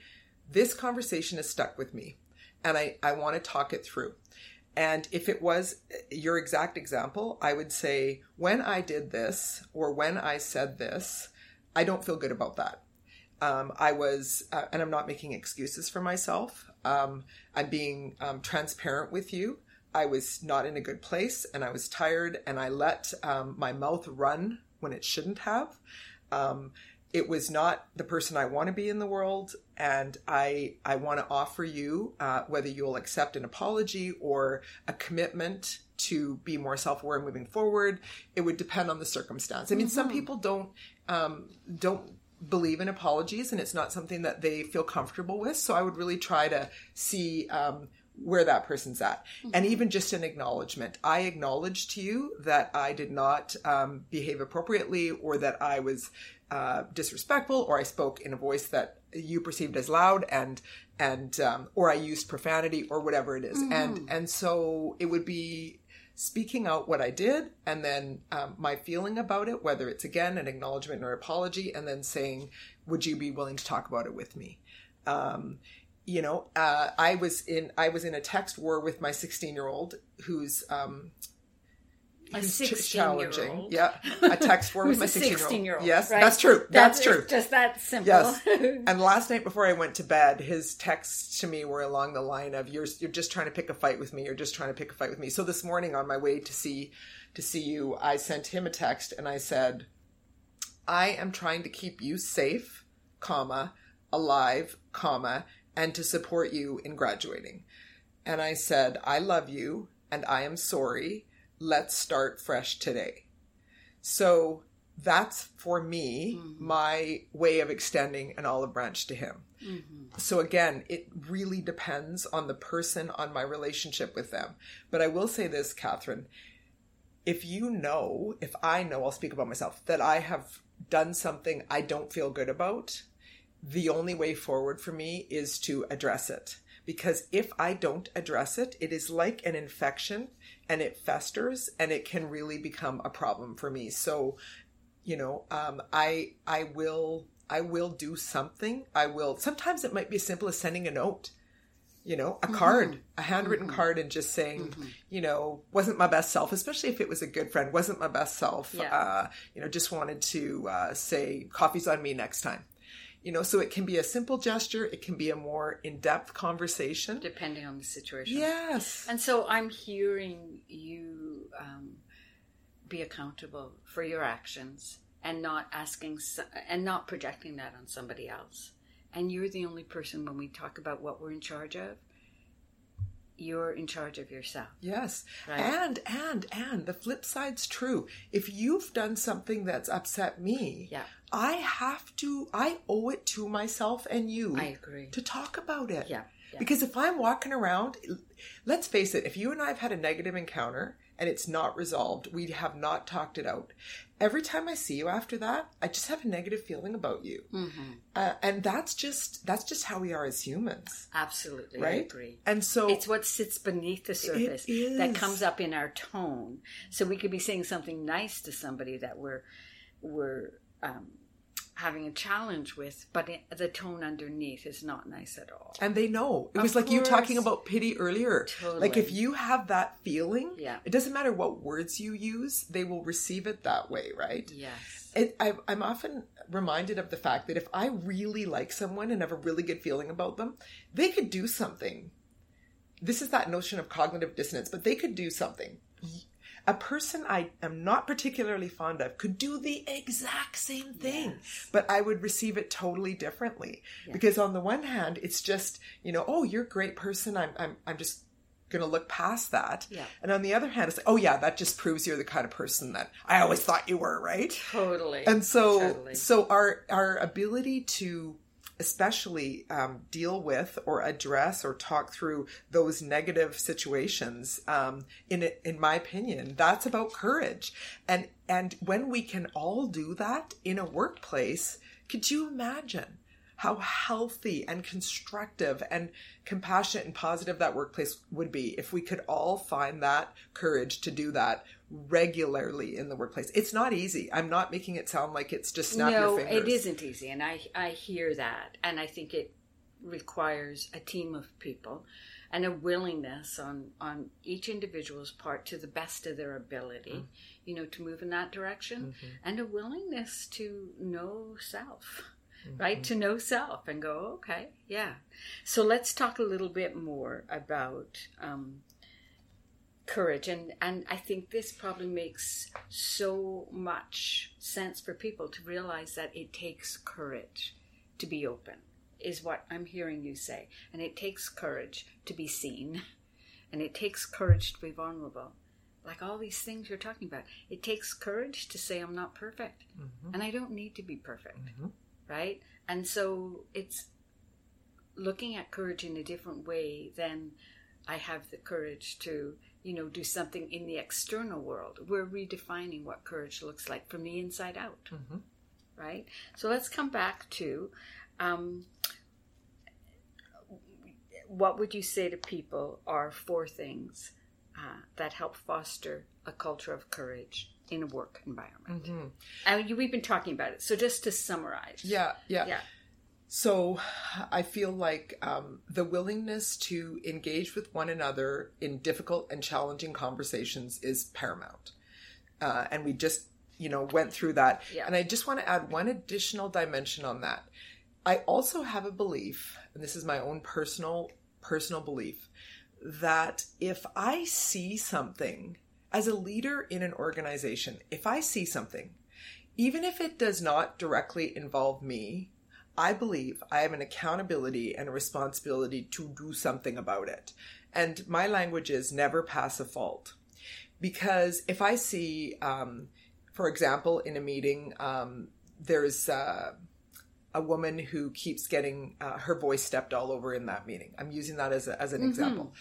this conversation has stuck with me and I, I want to talk it through. And if it was your exact example, I would say, when I did this or when I said this, I don't feel good about that. Um, I was, uh, and I'm not making excuses for myself. Um, I'm being um, transparent with you. I was not in a good place and I was tired and I let um, my mouth run when it shouldn't have. Um, it was not the person I want to be in the world, and I I want to offer you uh, whether you'll accept an apology or a commitment to be more self aware moving forward. It would depend on the circumstance. I mean, mm-hmm. some people don't um, don't believe in apologies, and it's not something that they feel comfortable with. So I would really try to see um, where that person's at. Mm-hmm. And even just an acknowledgement. I acknowledge to you that I did not um, behave appropriately or that I was uh, disrespectful or I spoke in a voice that you perceived as loud and and um, or I used profanity or whatever it is. Mm-hmm. And and so it would be speaking out what I did and then um, my feeling about it, whether it's again an acknowledgement or apology, and then saying, would you be willing to talk about it with me? Um, you know, uh, I was in I was in a text war with my 16 year old who's um, a 16 challenging. Year old. Yeah, a text war with my 16 year old. Yes, right? that's true. That's, that's true. Just that simple. Yes. and last night before I went to bed, his texts to me were along the line of "You're you're just trying to pick a fight with me. You're just trying to pick a fight with me." So this morning on my way to see to see you, I sent him a text and I said, "I am trying to keep you safe, comma, alive, comma." and to support you in graduating. And I said, I love you and I am sorry. Let's start fresh today. So that's for me mm-hmm. my way of extending an olive branch to him. Mm-hmm. So again, it really depends on the person, on my relationship with them. But I will say this, Catherine. If you know, if I know, I'll speak about myself, that I have done something I don't feel good about, the only way forward for me is to address it. Because if I don't address it, it is like an infection and it festers and it can really become a problem for me. So, you know, um, I, I will, I will do something. I will, sometimes it might be as simple as sending a note you know, a mm-hmm. card, a handwritten mm-hmm. card, and just saying, mm-hmm. you know, wasn't my best self, especially if it was a good friend, wasn't my best self. Yeah. Uh, you know, just wanted to uh, say, coffee's on me next time. You know, so it can be a simple gesture, it can be a more in depth conversation. Depending on the situation. Yes. And so I'm hearing you um, be accountable for your actions and not asking and not projecting that on somebody else. And you're the only person when we talk about what we're in charge of you're in charge of yourself. Yes. Right? And and and the flip side's true. If you've done something that's upset me, yeah. I have to I owe it to myself and you I agree. to talk about it. Yeah. yeah. Because if I'm walking around, let's face it, if you and I have had a negative encounter and it's not resolved, we have not talked it out every time I see you after that, I just have a negative feeling about you. Mm-hmm. Uh, and that's just that's just how we are as humans. Absolutely, right? I agree. And so it's what sits beneath the surface that comes up in our tone. So we could be saying something nice to somebody that we're we're um, having a challenge with, but it, the tone underneath is not nice at all. And they know. It of was like course. you talking about pity earlier. Totally. Like if you have that feeling, yeah. it doesn't matter what words you use, they will receive it that way, right? Yes. It, I, I'm often reminded of the fact that if I really like someone and have a really good feeling about them, they could do something. This is that notion of cognitive dissonance, but they could do something a person I am not particularly fond of could do the exact same thing, yes. but I would receive it totally differently. Yes. Because on the one hand, it's just, you know, oh, you're a great person. I'm, I'm, I'm just going to look past that. Yeah. And on the other hand, it's like, oh yeah, that just proves you're the kind of person that I always thought you were, right? Totally. And so, totally. so our, our ability to especially um, deal with or address or talk through those negative situations um, in in my opinion that's about courage. And and when we can all do that in a workplace could you imagine how healthy and constructive and compassionate and positive that workplace would be if we could all find that courage to do that regularly in the workplace. It's not easy. I'm not making it sound like it's just snap no, your fingers. it isn't easy, and I I hear that, and I think it requires a team of people and a willingness on on each individual's part to the best of their ability mm. you know to move in that direction mm-hmm. and a willingness to know self mm-hmm. right to know self and go okay yeah so let's talk a little bit more about um, courage and and i think this probably makes so much sense for people to realize that it takes courage to be open is what I'm hearing you say. And it takes courage to be seen, and it takes courage to be vulnerable. Like all these things you're talking about, it takes courage to say, I'm not perfect, mm-hmm. and I don't need to be perfect, mm-hmm. right? And so it's looking at courage in a different way than I have the courage to, you know, do something in the external world. We're redefining what courage looks like from the inside out, mm-hmm. right? So let's come back to um, what would you say to people are four things uh, that help foster a culture of courage in a work environment? Mm-hmm. And we've been talking about it. So just to summarize. Yeah, yeah. Yeah. So I feel like um, the willingness to engage with one another in difficult and challenging conversations is paramount. Uh, and we just, you know, went through that. Yeah. And I just want to add one additional dimension on that. I also have a belief, and this is my own personal personal belief that if I see something as a leader in an organization, if I see something, even if it does not directly involve me, I believe I have an accountability and a responsibility to do something about it. And my language is never pass a fault. Because if I see, um, for example, in a meeting, um, there's uh, a woman who keeps getting uh, her voice stepped all over in that meeting. I'm using that as, a, as an mm-hmm. example.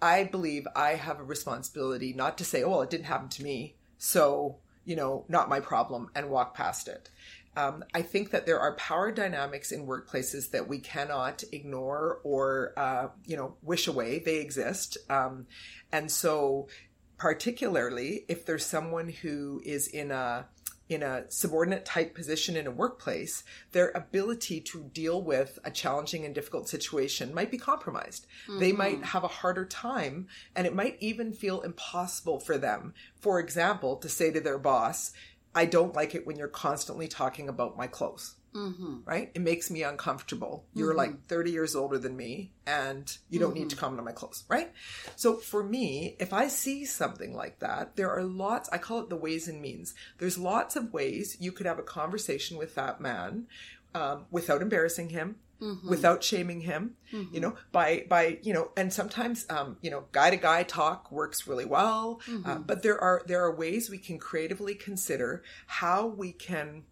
I believe I have a responsibility not to say, oh, well, it didn't happen to me, so, you know, not my problem, and walk past it. Um, I think that there are power dynamics in workplaces that we cannot ignore or, uh, you know, wish away. They exist. Um, and so, particularly if there's someone who is in a, in a subordinate type position in a workplace, their ability to deal with a challenging and difficult situation might be compromised. Mm-hmm. They might have a harder time and it might even feel impossible for them, for example, to say to their boss, I don't like it when you're constantly talking about my clothes. Mm-hmm. Right? It makes me uncomfortable. You're mm-hmm. like 30 years older than me and you don't mm-hmm. need to mm-hmm. comment on my clothes, right? So for me, if I see something like that, there are lots, I call it the ways and means. There's lots of ways you could have a conversation with that man um, without embarrassing him, Mm-hmm. without shaming him mm-hmm. you know by by you know and sometimes um you know guy to guy talk works really well mm-hmm. uh, but there are there are ways we can creatively consider how we can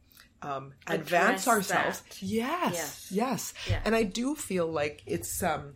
um, advance ourselves. Yes, yes, yes. Yeah. And I do feel like it's um,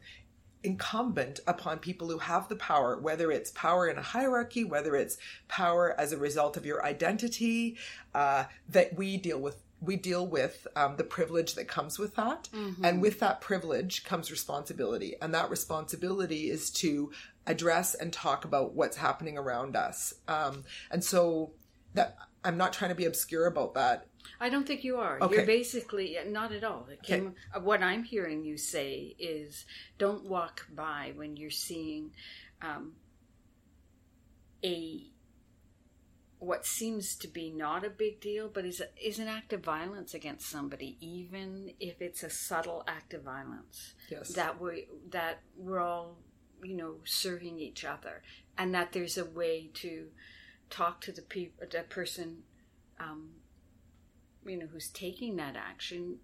incumbent upon people who have the power, whether it's power in a hierarchy, whether it's power as a result of your identity, uh, that we deal with. We deal with um, the privilege that comes with that. Mm-hmm. And with that privilege comes responsibility. And that responsibility is to address and talk about what's happening around us. Um, and so that I'm not trying to be obscure about that. I don't think you are. Okay. You're basically not at all. Came, okay. Uh, what I'm hearing you say is, don't walk by when you're seeing um, a what seems to be not a big deal, but is a, is an act of violence against somebody, even if it's a subtle act of violence. Yes. That we that we're all you know serving each other, and that there's a way to talk to the people, the person um, you know who's taking that action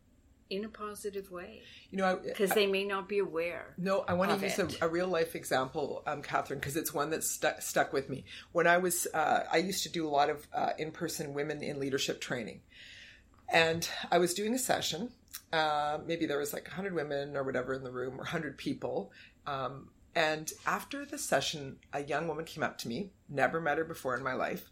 in a positive way. You know because they may not be aware no i want to use a, a, real life example um, catherine because it's one that stu- stuck with me. When i was uh, i used to do a lot of uh, in-person women in leadership training. And i was doing a session uh, maybe there was like 100 women or whatever in the room or 100 people um, and after the session a young woman came up to me never met her before in my life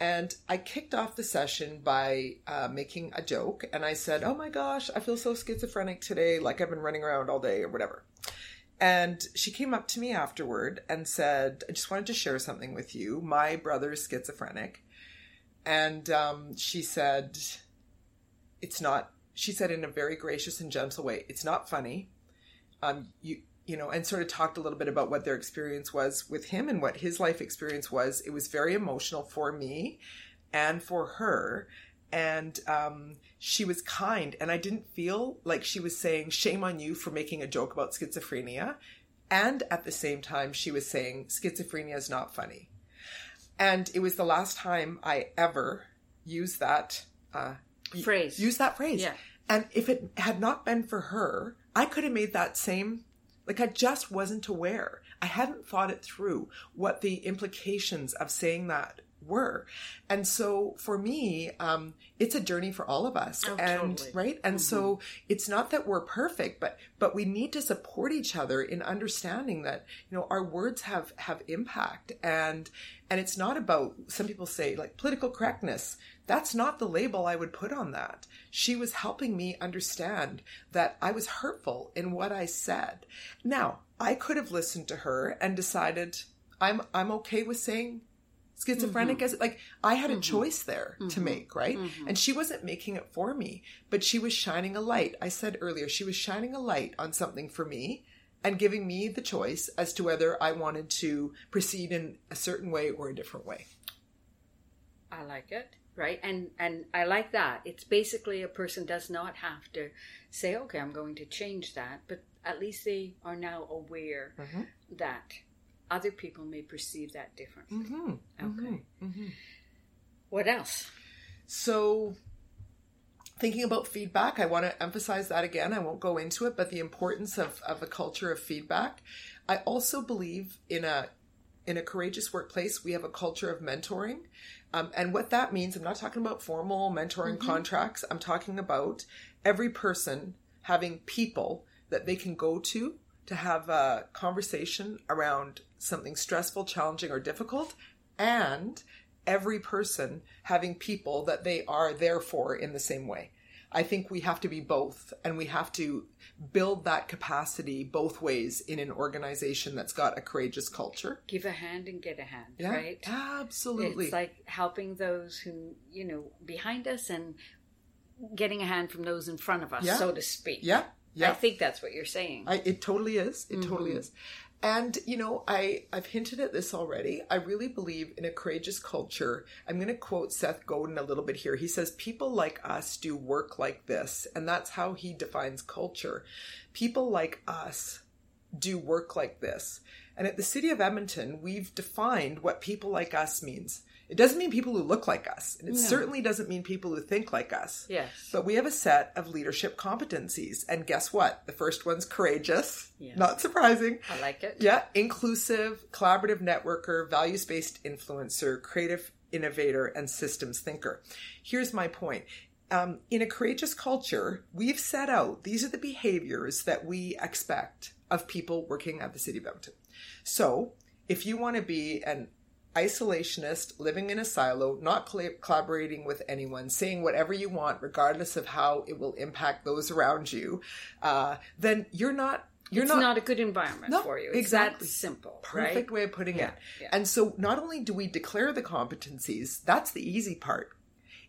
And I kicked off the session by uh, making a joke. And I said, Oh my gosh, I feel so schizophrenic today, like I've been running around all day or whatever. And she came up to me afterward and said, I just wanted to share something with you. My brother's schizophrenic. And um, she said, It's not, she said in a very gracious and gentle way, it's not funny. Um, you, you know, and sort of talked a little bit about what their experience was with him and what his life experience was. It was very emotional for me and for her. And um, she was kind, and I didn't feel like she was saying, Shame on you for making a joke about schizophrenia. And at the same time, she was saying, Schizophrenia is not funny. And it was the last time I ever used that uh, phrase. Use that phrase. Yeah. And if it had not been for her, I could have made that same like I just wasn't aware. I hadn't thought it through what the implications of saying that were. And so for me, um, it's a journey for all of us. Oh, and totally. right. And so it's not that we're perfect, but but we need to support each other in understanding that, you know, our words have have impact and and it's not about some people say like political correctness. That's not the label I would put on that. She was helping me understand that I was hurtful in what I said. Now, I could have listened to her and decided I'm I'm okay with saying schizophrenic mm-hmm. as like I had a mm-hmm. choice there to mm-hmm. make, right? And she wasn't making it for me, but she was shining a light. I said earlier, she was shining a light on something for me and giving me the choice as to whether I wanted to proceed in a certain way or a different way. I like it, right? And and I like that. It's basically a person does not have to say, "Okay, I'm going to change that," but at least they are now aware mm-hmm. that other people may perceive that differently. Mm-hmm. Mm-hmm. Okay. What else? So, thinking about feedback, I want to emphasize that again. I won't go into it, but the importance of, of a culture of feedback. I also believe in a in a courageous workplace, we have a culture of mentoring. Um, and what that means, I'm not talking about formal mentoring contracts. I'm talking about every person having people that they can go to to have a conversation around something stressful, challenging, or difficult, and every person having people that they are there for in the same way. I think we have to be both, and we have to build that capacity both ways in an organization that's got a courageous culture. Give a hand and get a hand, Yeah, right? absolutely. It's like helping those who, you know, behind us and getting a hand from those in front of us, Yeah. so to speak. yeah, yeah. I think that's what you're saying. I, it totally is. It totally mm-hmm. is. And you know, I I've hinted at this already. I really believe in a courageous culture. I'm going to quote Seth Godin a little bit here. He says, "People like us do work like this," and that's how he defines culture. People like us do work like this. And at the City of Edmonton, we've defined what people like us means. It doesn't mean people who look like us, and it certainly doesn't mean people who think like us. yes. But we have a set of leadership competencies. And guess what? The first one's courageous. Yeah. Not surprising. I like it. Yeah. Inclusive, collaborative networker, values based influencer, creative innovator, and systems thinker. Here's my point. Um, in a courageous culture, we've set out these are the behaviors that we expect of people working at the City of Edmonton. So if you want to be an isolationist, living in a silo, not colla- collaborating with anyone, saying whatever you want, regardless of how it will impact those around you, uh, then you're not. You're it's not, a good environment No, for you. It's exactly. that simple. perfect right? way of putting Yeah, it. yeah. And so not only do we declare the competencies, that's the easy part.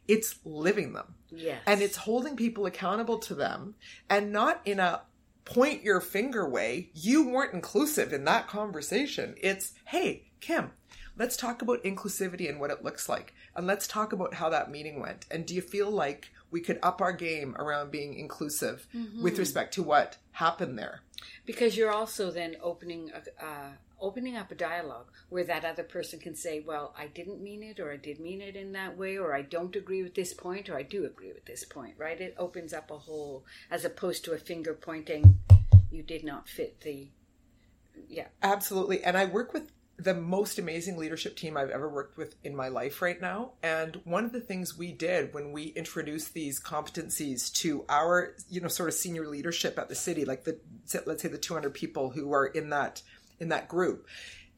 It's living them. Yes. And it's holding people accountable to them and not in a point your finger way. You weren't inclusive in that conversation. It's, hey, Kim, let's talk about inclusivity and what it looks like. And let's talk about how that meeting went. And do you feel like we could up our game around being inclusive Mm-hmm. with respect to what happened there? because you're also then opening a, uh, opening up a dialogue where that other person can say, "Well, I didn't mean it, or I did mean it in that way, or I don't agree with this point, or I do agree with this point." Right? It opens up a whole, as opposed to a finger pointing. You did not fit the. Yeah. Absolutely. And I work with the most amazing leadership team I've ever worked with in my life right now. And one of the things we did when we introduced these competencies to our, you know, sort of senior leadership at the city, like the let's say the 200 people who are in that in that group.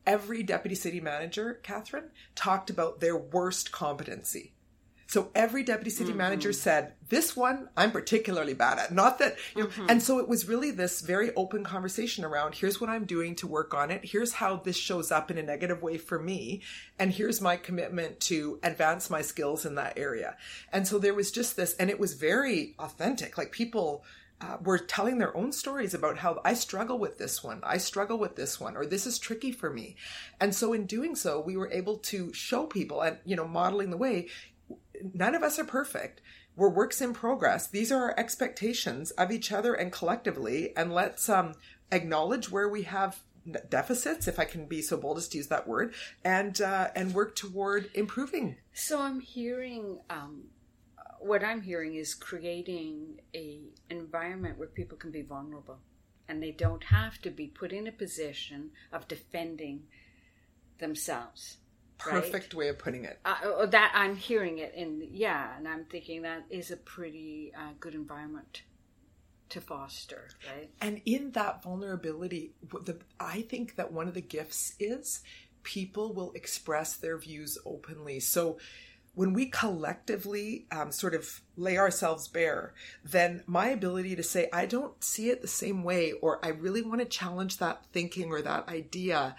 every deputy city manager, Catherine, talked about their worst competency. So every deputy city mm-hmm. manager said, this one I'm particularly bad at. Not that, you know, mm-hmm. and so it was really this very open conversation around here's what I'm doing to work on it. Here's how this shows up in a negative way for me. And here's my commitment to advance my skills in that area. And so there was just this, and it was very authentic. Like people, uh, were telling their own stories about how I struggle with this one, I struggle with this one, or this is tricky for me. And so in doing so, we were able to show people and, you know, modeling the way, none of us are perfect. We're works in progress. These are our expectations of each other and collectively. And let's um, acknowledge where we have deficits, if I can be so bold as to use that word, and uh, and work toward improving. So I'm hearing. Um, what I'm hearing is creating a environment where people can be vulnerable, and they don't have to be put in a position of defending themselves perfect right? way of putting it. Uh, uh, that I'm hearing it in yeah, and I'm thinking that is a pretty uh, good environment to foster, right? And in that vulnerability, the, I think that one of the gifts is people will express their views openly. So when we collectively um, sort of lay ourselves bare, then my ability to say, I don't see it the same way, or I really want to challenge that thinking or that idea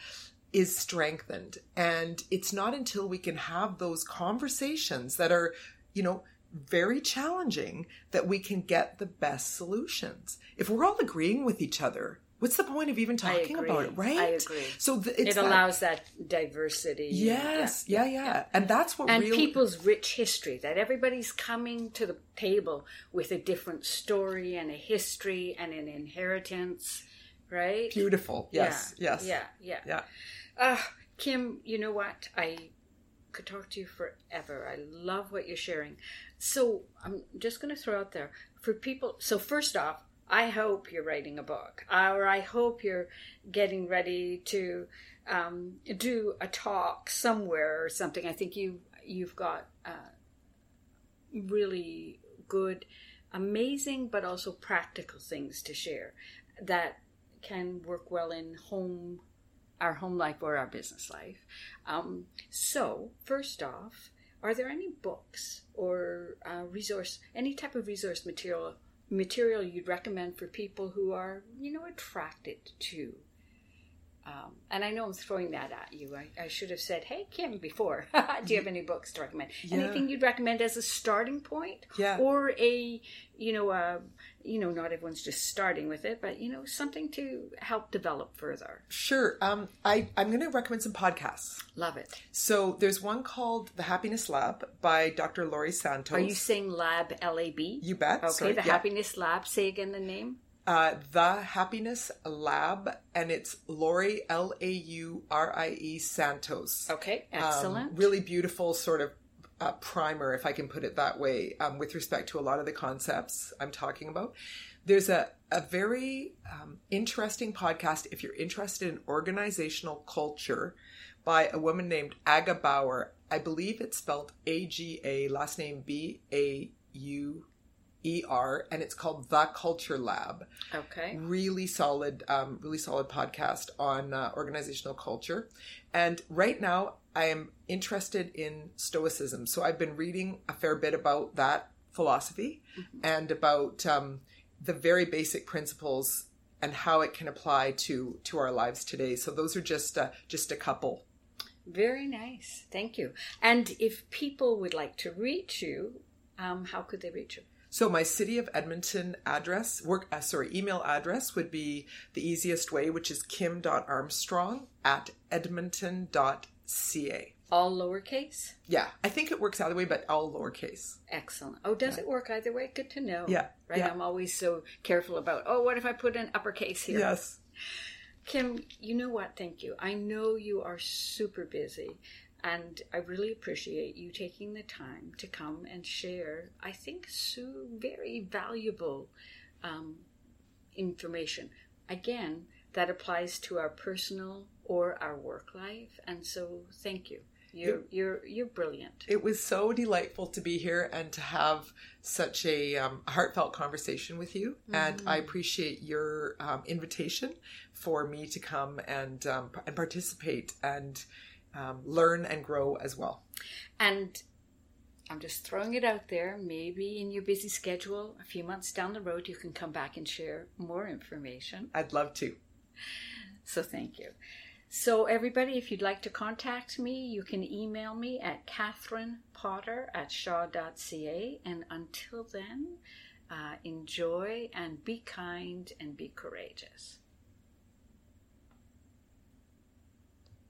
is strengthened. And it's not until we can have those conversations that are, you know, very challenging that we can get the best solutions. If we're all agreeing with each other, what's the point of even talking about it, right? I agree. So the, it allows that diversity. Yes, yeah, yeah, yeah. and that's what and really... people's rich history. That everybody's coming to the table with a different story and a history and an inheritance, right? Beautiful. Yes. Yeah, yes. Yeah. Yeah. Yeah. Uh, Kim, you know what? I could talk to you forever. I love what you're sharing. So I'm just going to throw out there for people. So, first off, I hope you're writing a book, or I hope you're getting ready to um, do a talk somewhere or something. I think you you've got uh, really good, amazing, but also practical things to share that can work well in home our home life or our business life. Um, so, first off, are there any books or uh, resource, any type of resource material material you'd recommend for people who are, you know, attracted to um, and I know I'm throwing that at you. I, I should have said, "Hey, Kim," before. Do you have any books to recommend? Yeah. Anything you'd recommend as a starting point? Yeah. Or a, you know, uh, you know, not everyone's just starting with it, but you know, something to help develop further. Sure. Um, I I'm going to recommend some podcasts. Love it. So there's one called The Happiness Lab by Dr. Laurie Santos. Are you saying Lab L A B? You bet. Okay. Sorry. The yeah. Happiness Lab. Say again the name uh, the Happiness Lab, and it's Laurie L A U R I E Santos. Okay, um, excellent. Um, really beautiful sort of uh, primer, if I can put it that way, um, with respect to a lot of the concepts I'm talking about. There's a, a very um, interesting podcast if you're interested in organizational culture by a woman named Aga Bauer. I believe it's spelled A G A, last name B A U ER, and it's called The Culture Lab. Okay. Really solid, um, really solid podcast on uh, organizational culture. And right now, I am interested in Stoicism. So I've been reading a fair bit about that philosophy mm-hmm. and about um, the very basic principles and how it can apply to to our lives today. So those are just uh, just a couple. Very nice, thank you. And if people would like to reach you, um, how could they reach you? So my city of Edmonton address, work uh, sorry, email address would be the easiest way, which is kim.armstrong at edmonton.ca. All lowercase? Yeah, I think it works either way, but all lowercase. Excellent. Oh, does yeah. it work either way? Good to know. Yeah. Right? Yeah. I'm always so careful about, oh, what if I put an uppercase here? Yes. Kim, you know what? Thank you. I know you are super busy. And I really appreciate you taking the time to come and share, I think, so very valuable um, information. Again, that applies to our personal or our work life. And so, thank you. You're you're you're brilliant. It was so delightful to be here and to have such a um, heartfelt conversation with you, mm-hmm. and I appreciate your um, invitation for me to come and um, and participate and um, learn and grow as well. And I'm just throwing it out there. Maybe in your busy schedule, a few months down the road, you can come back and share more information. I'd love to. So thank you. So, everybody, if you'd like to contact me, you can email me at catherinepotter at shaw.ca. And until then, uh, enjoy and be kind and be courageous.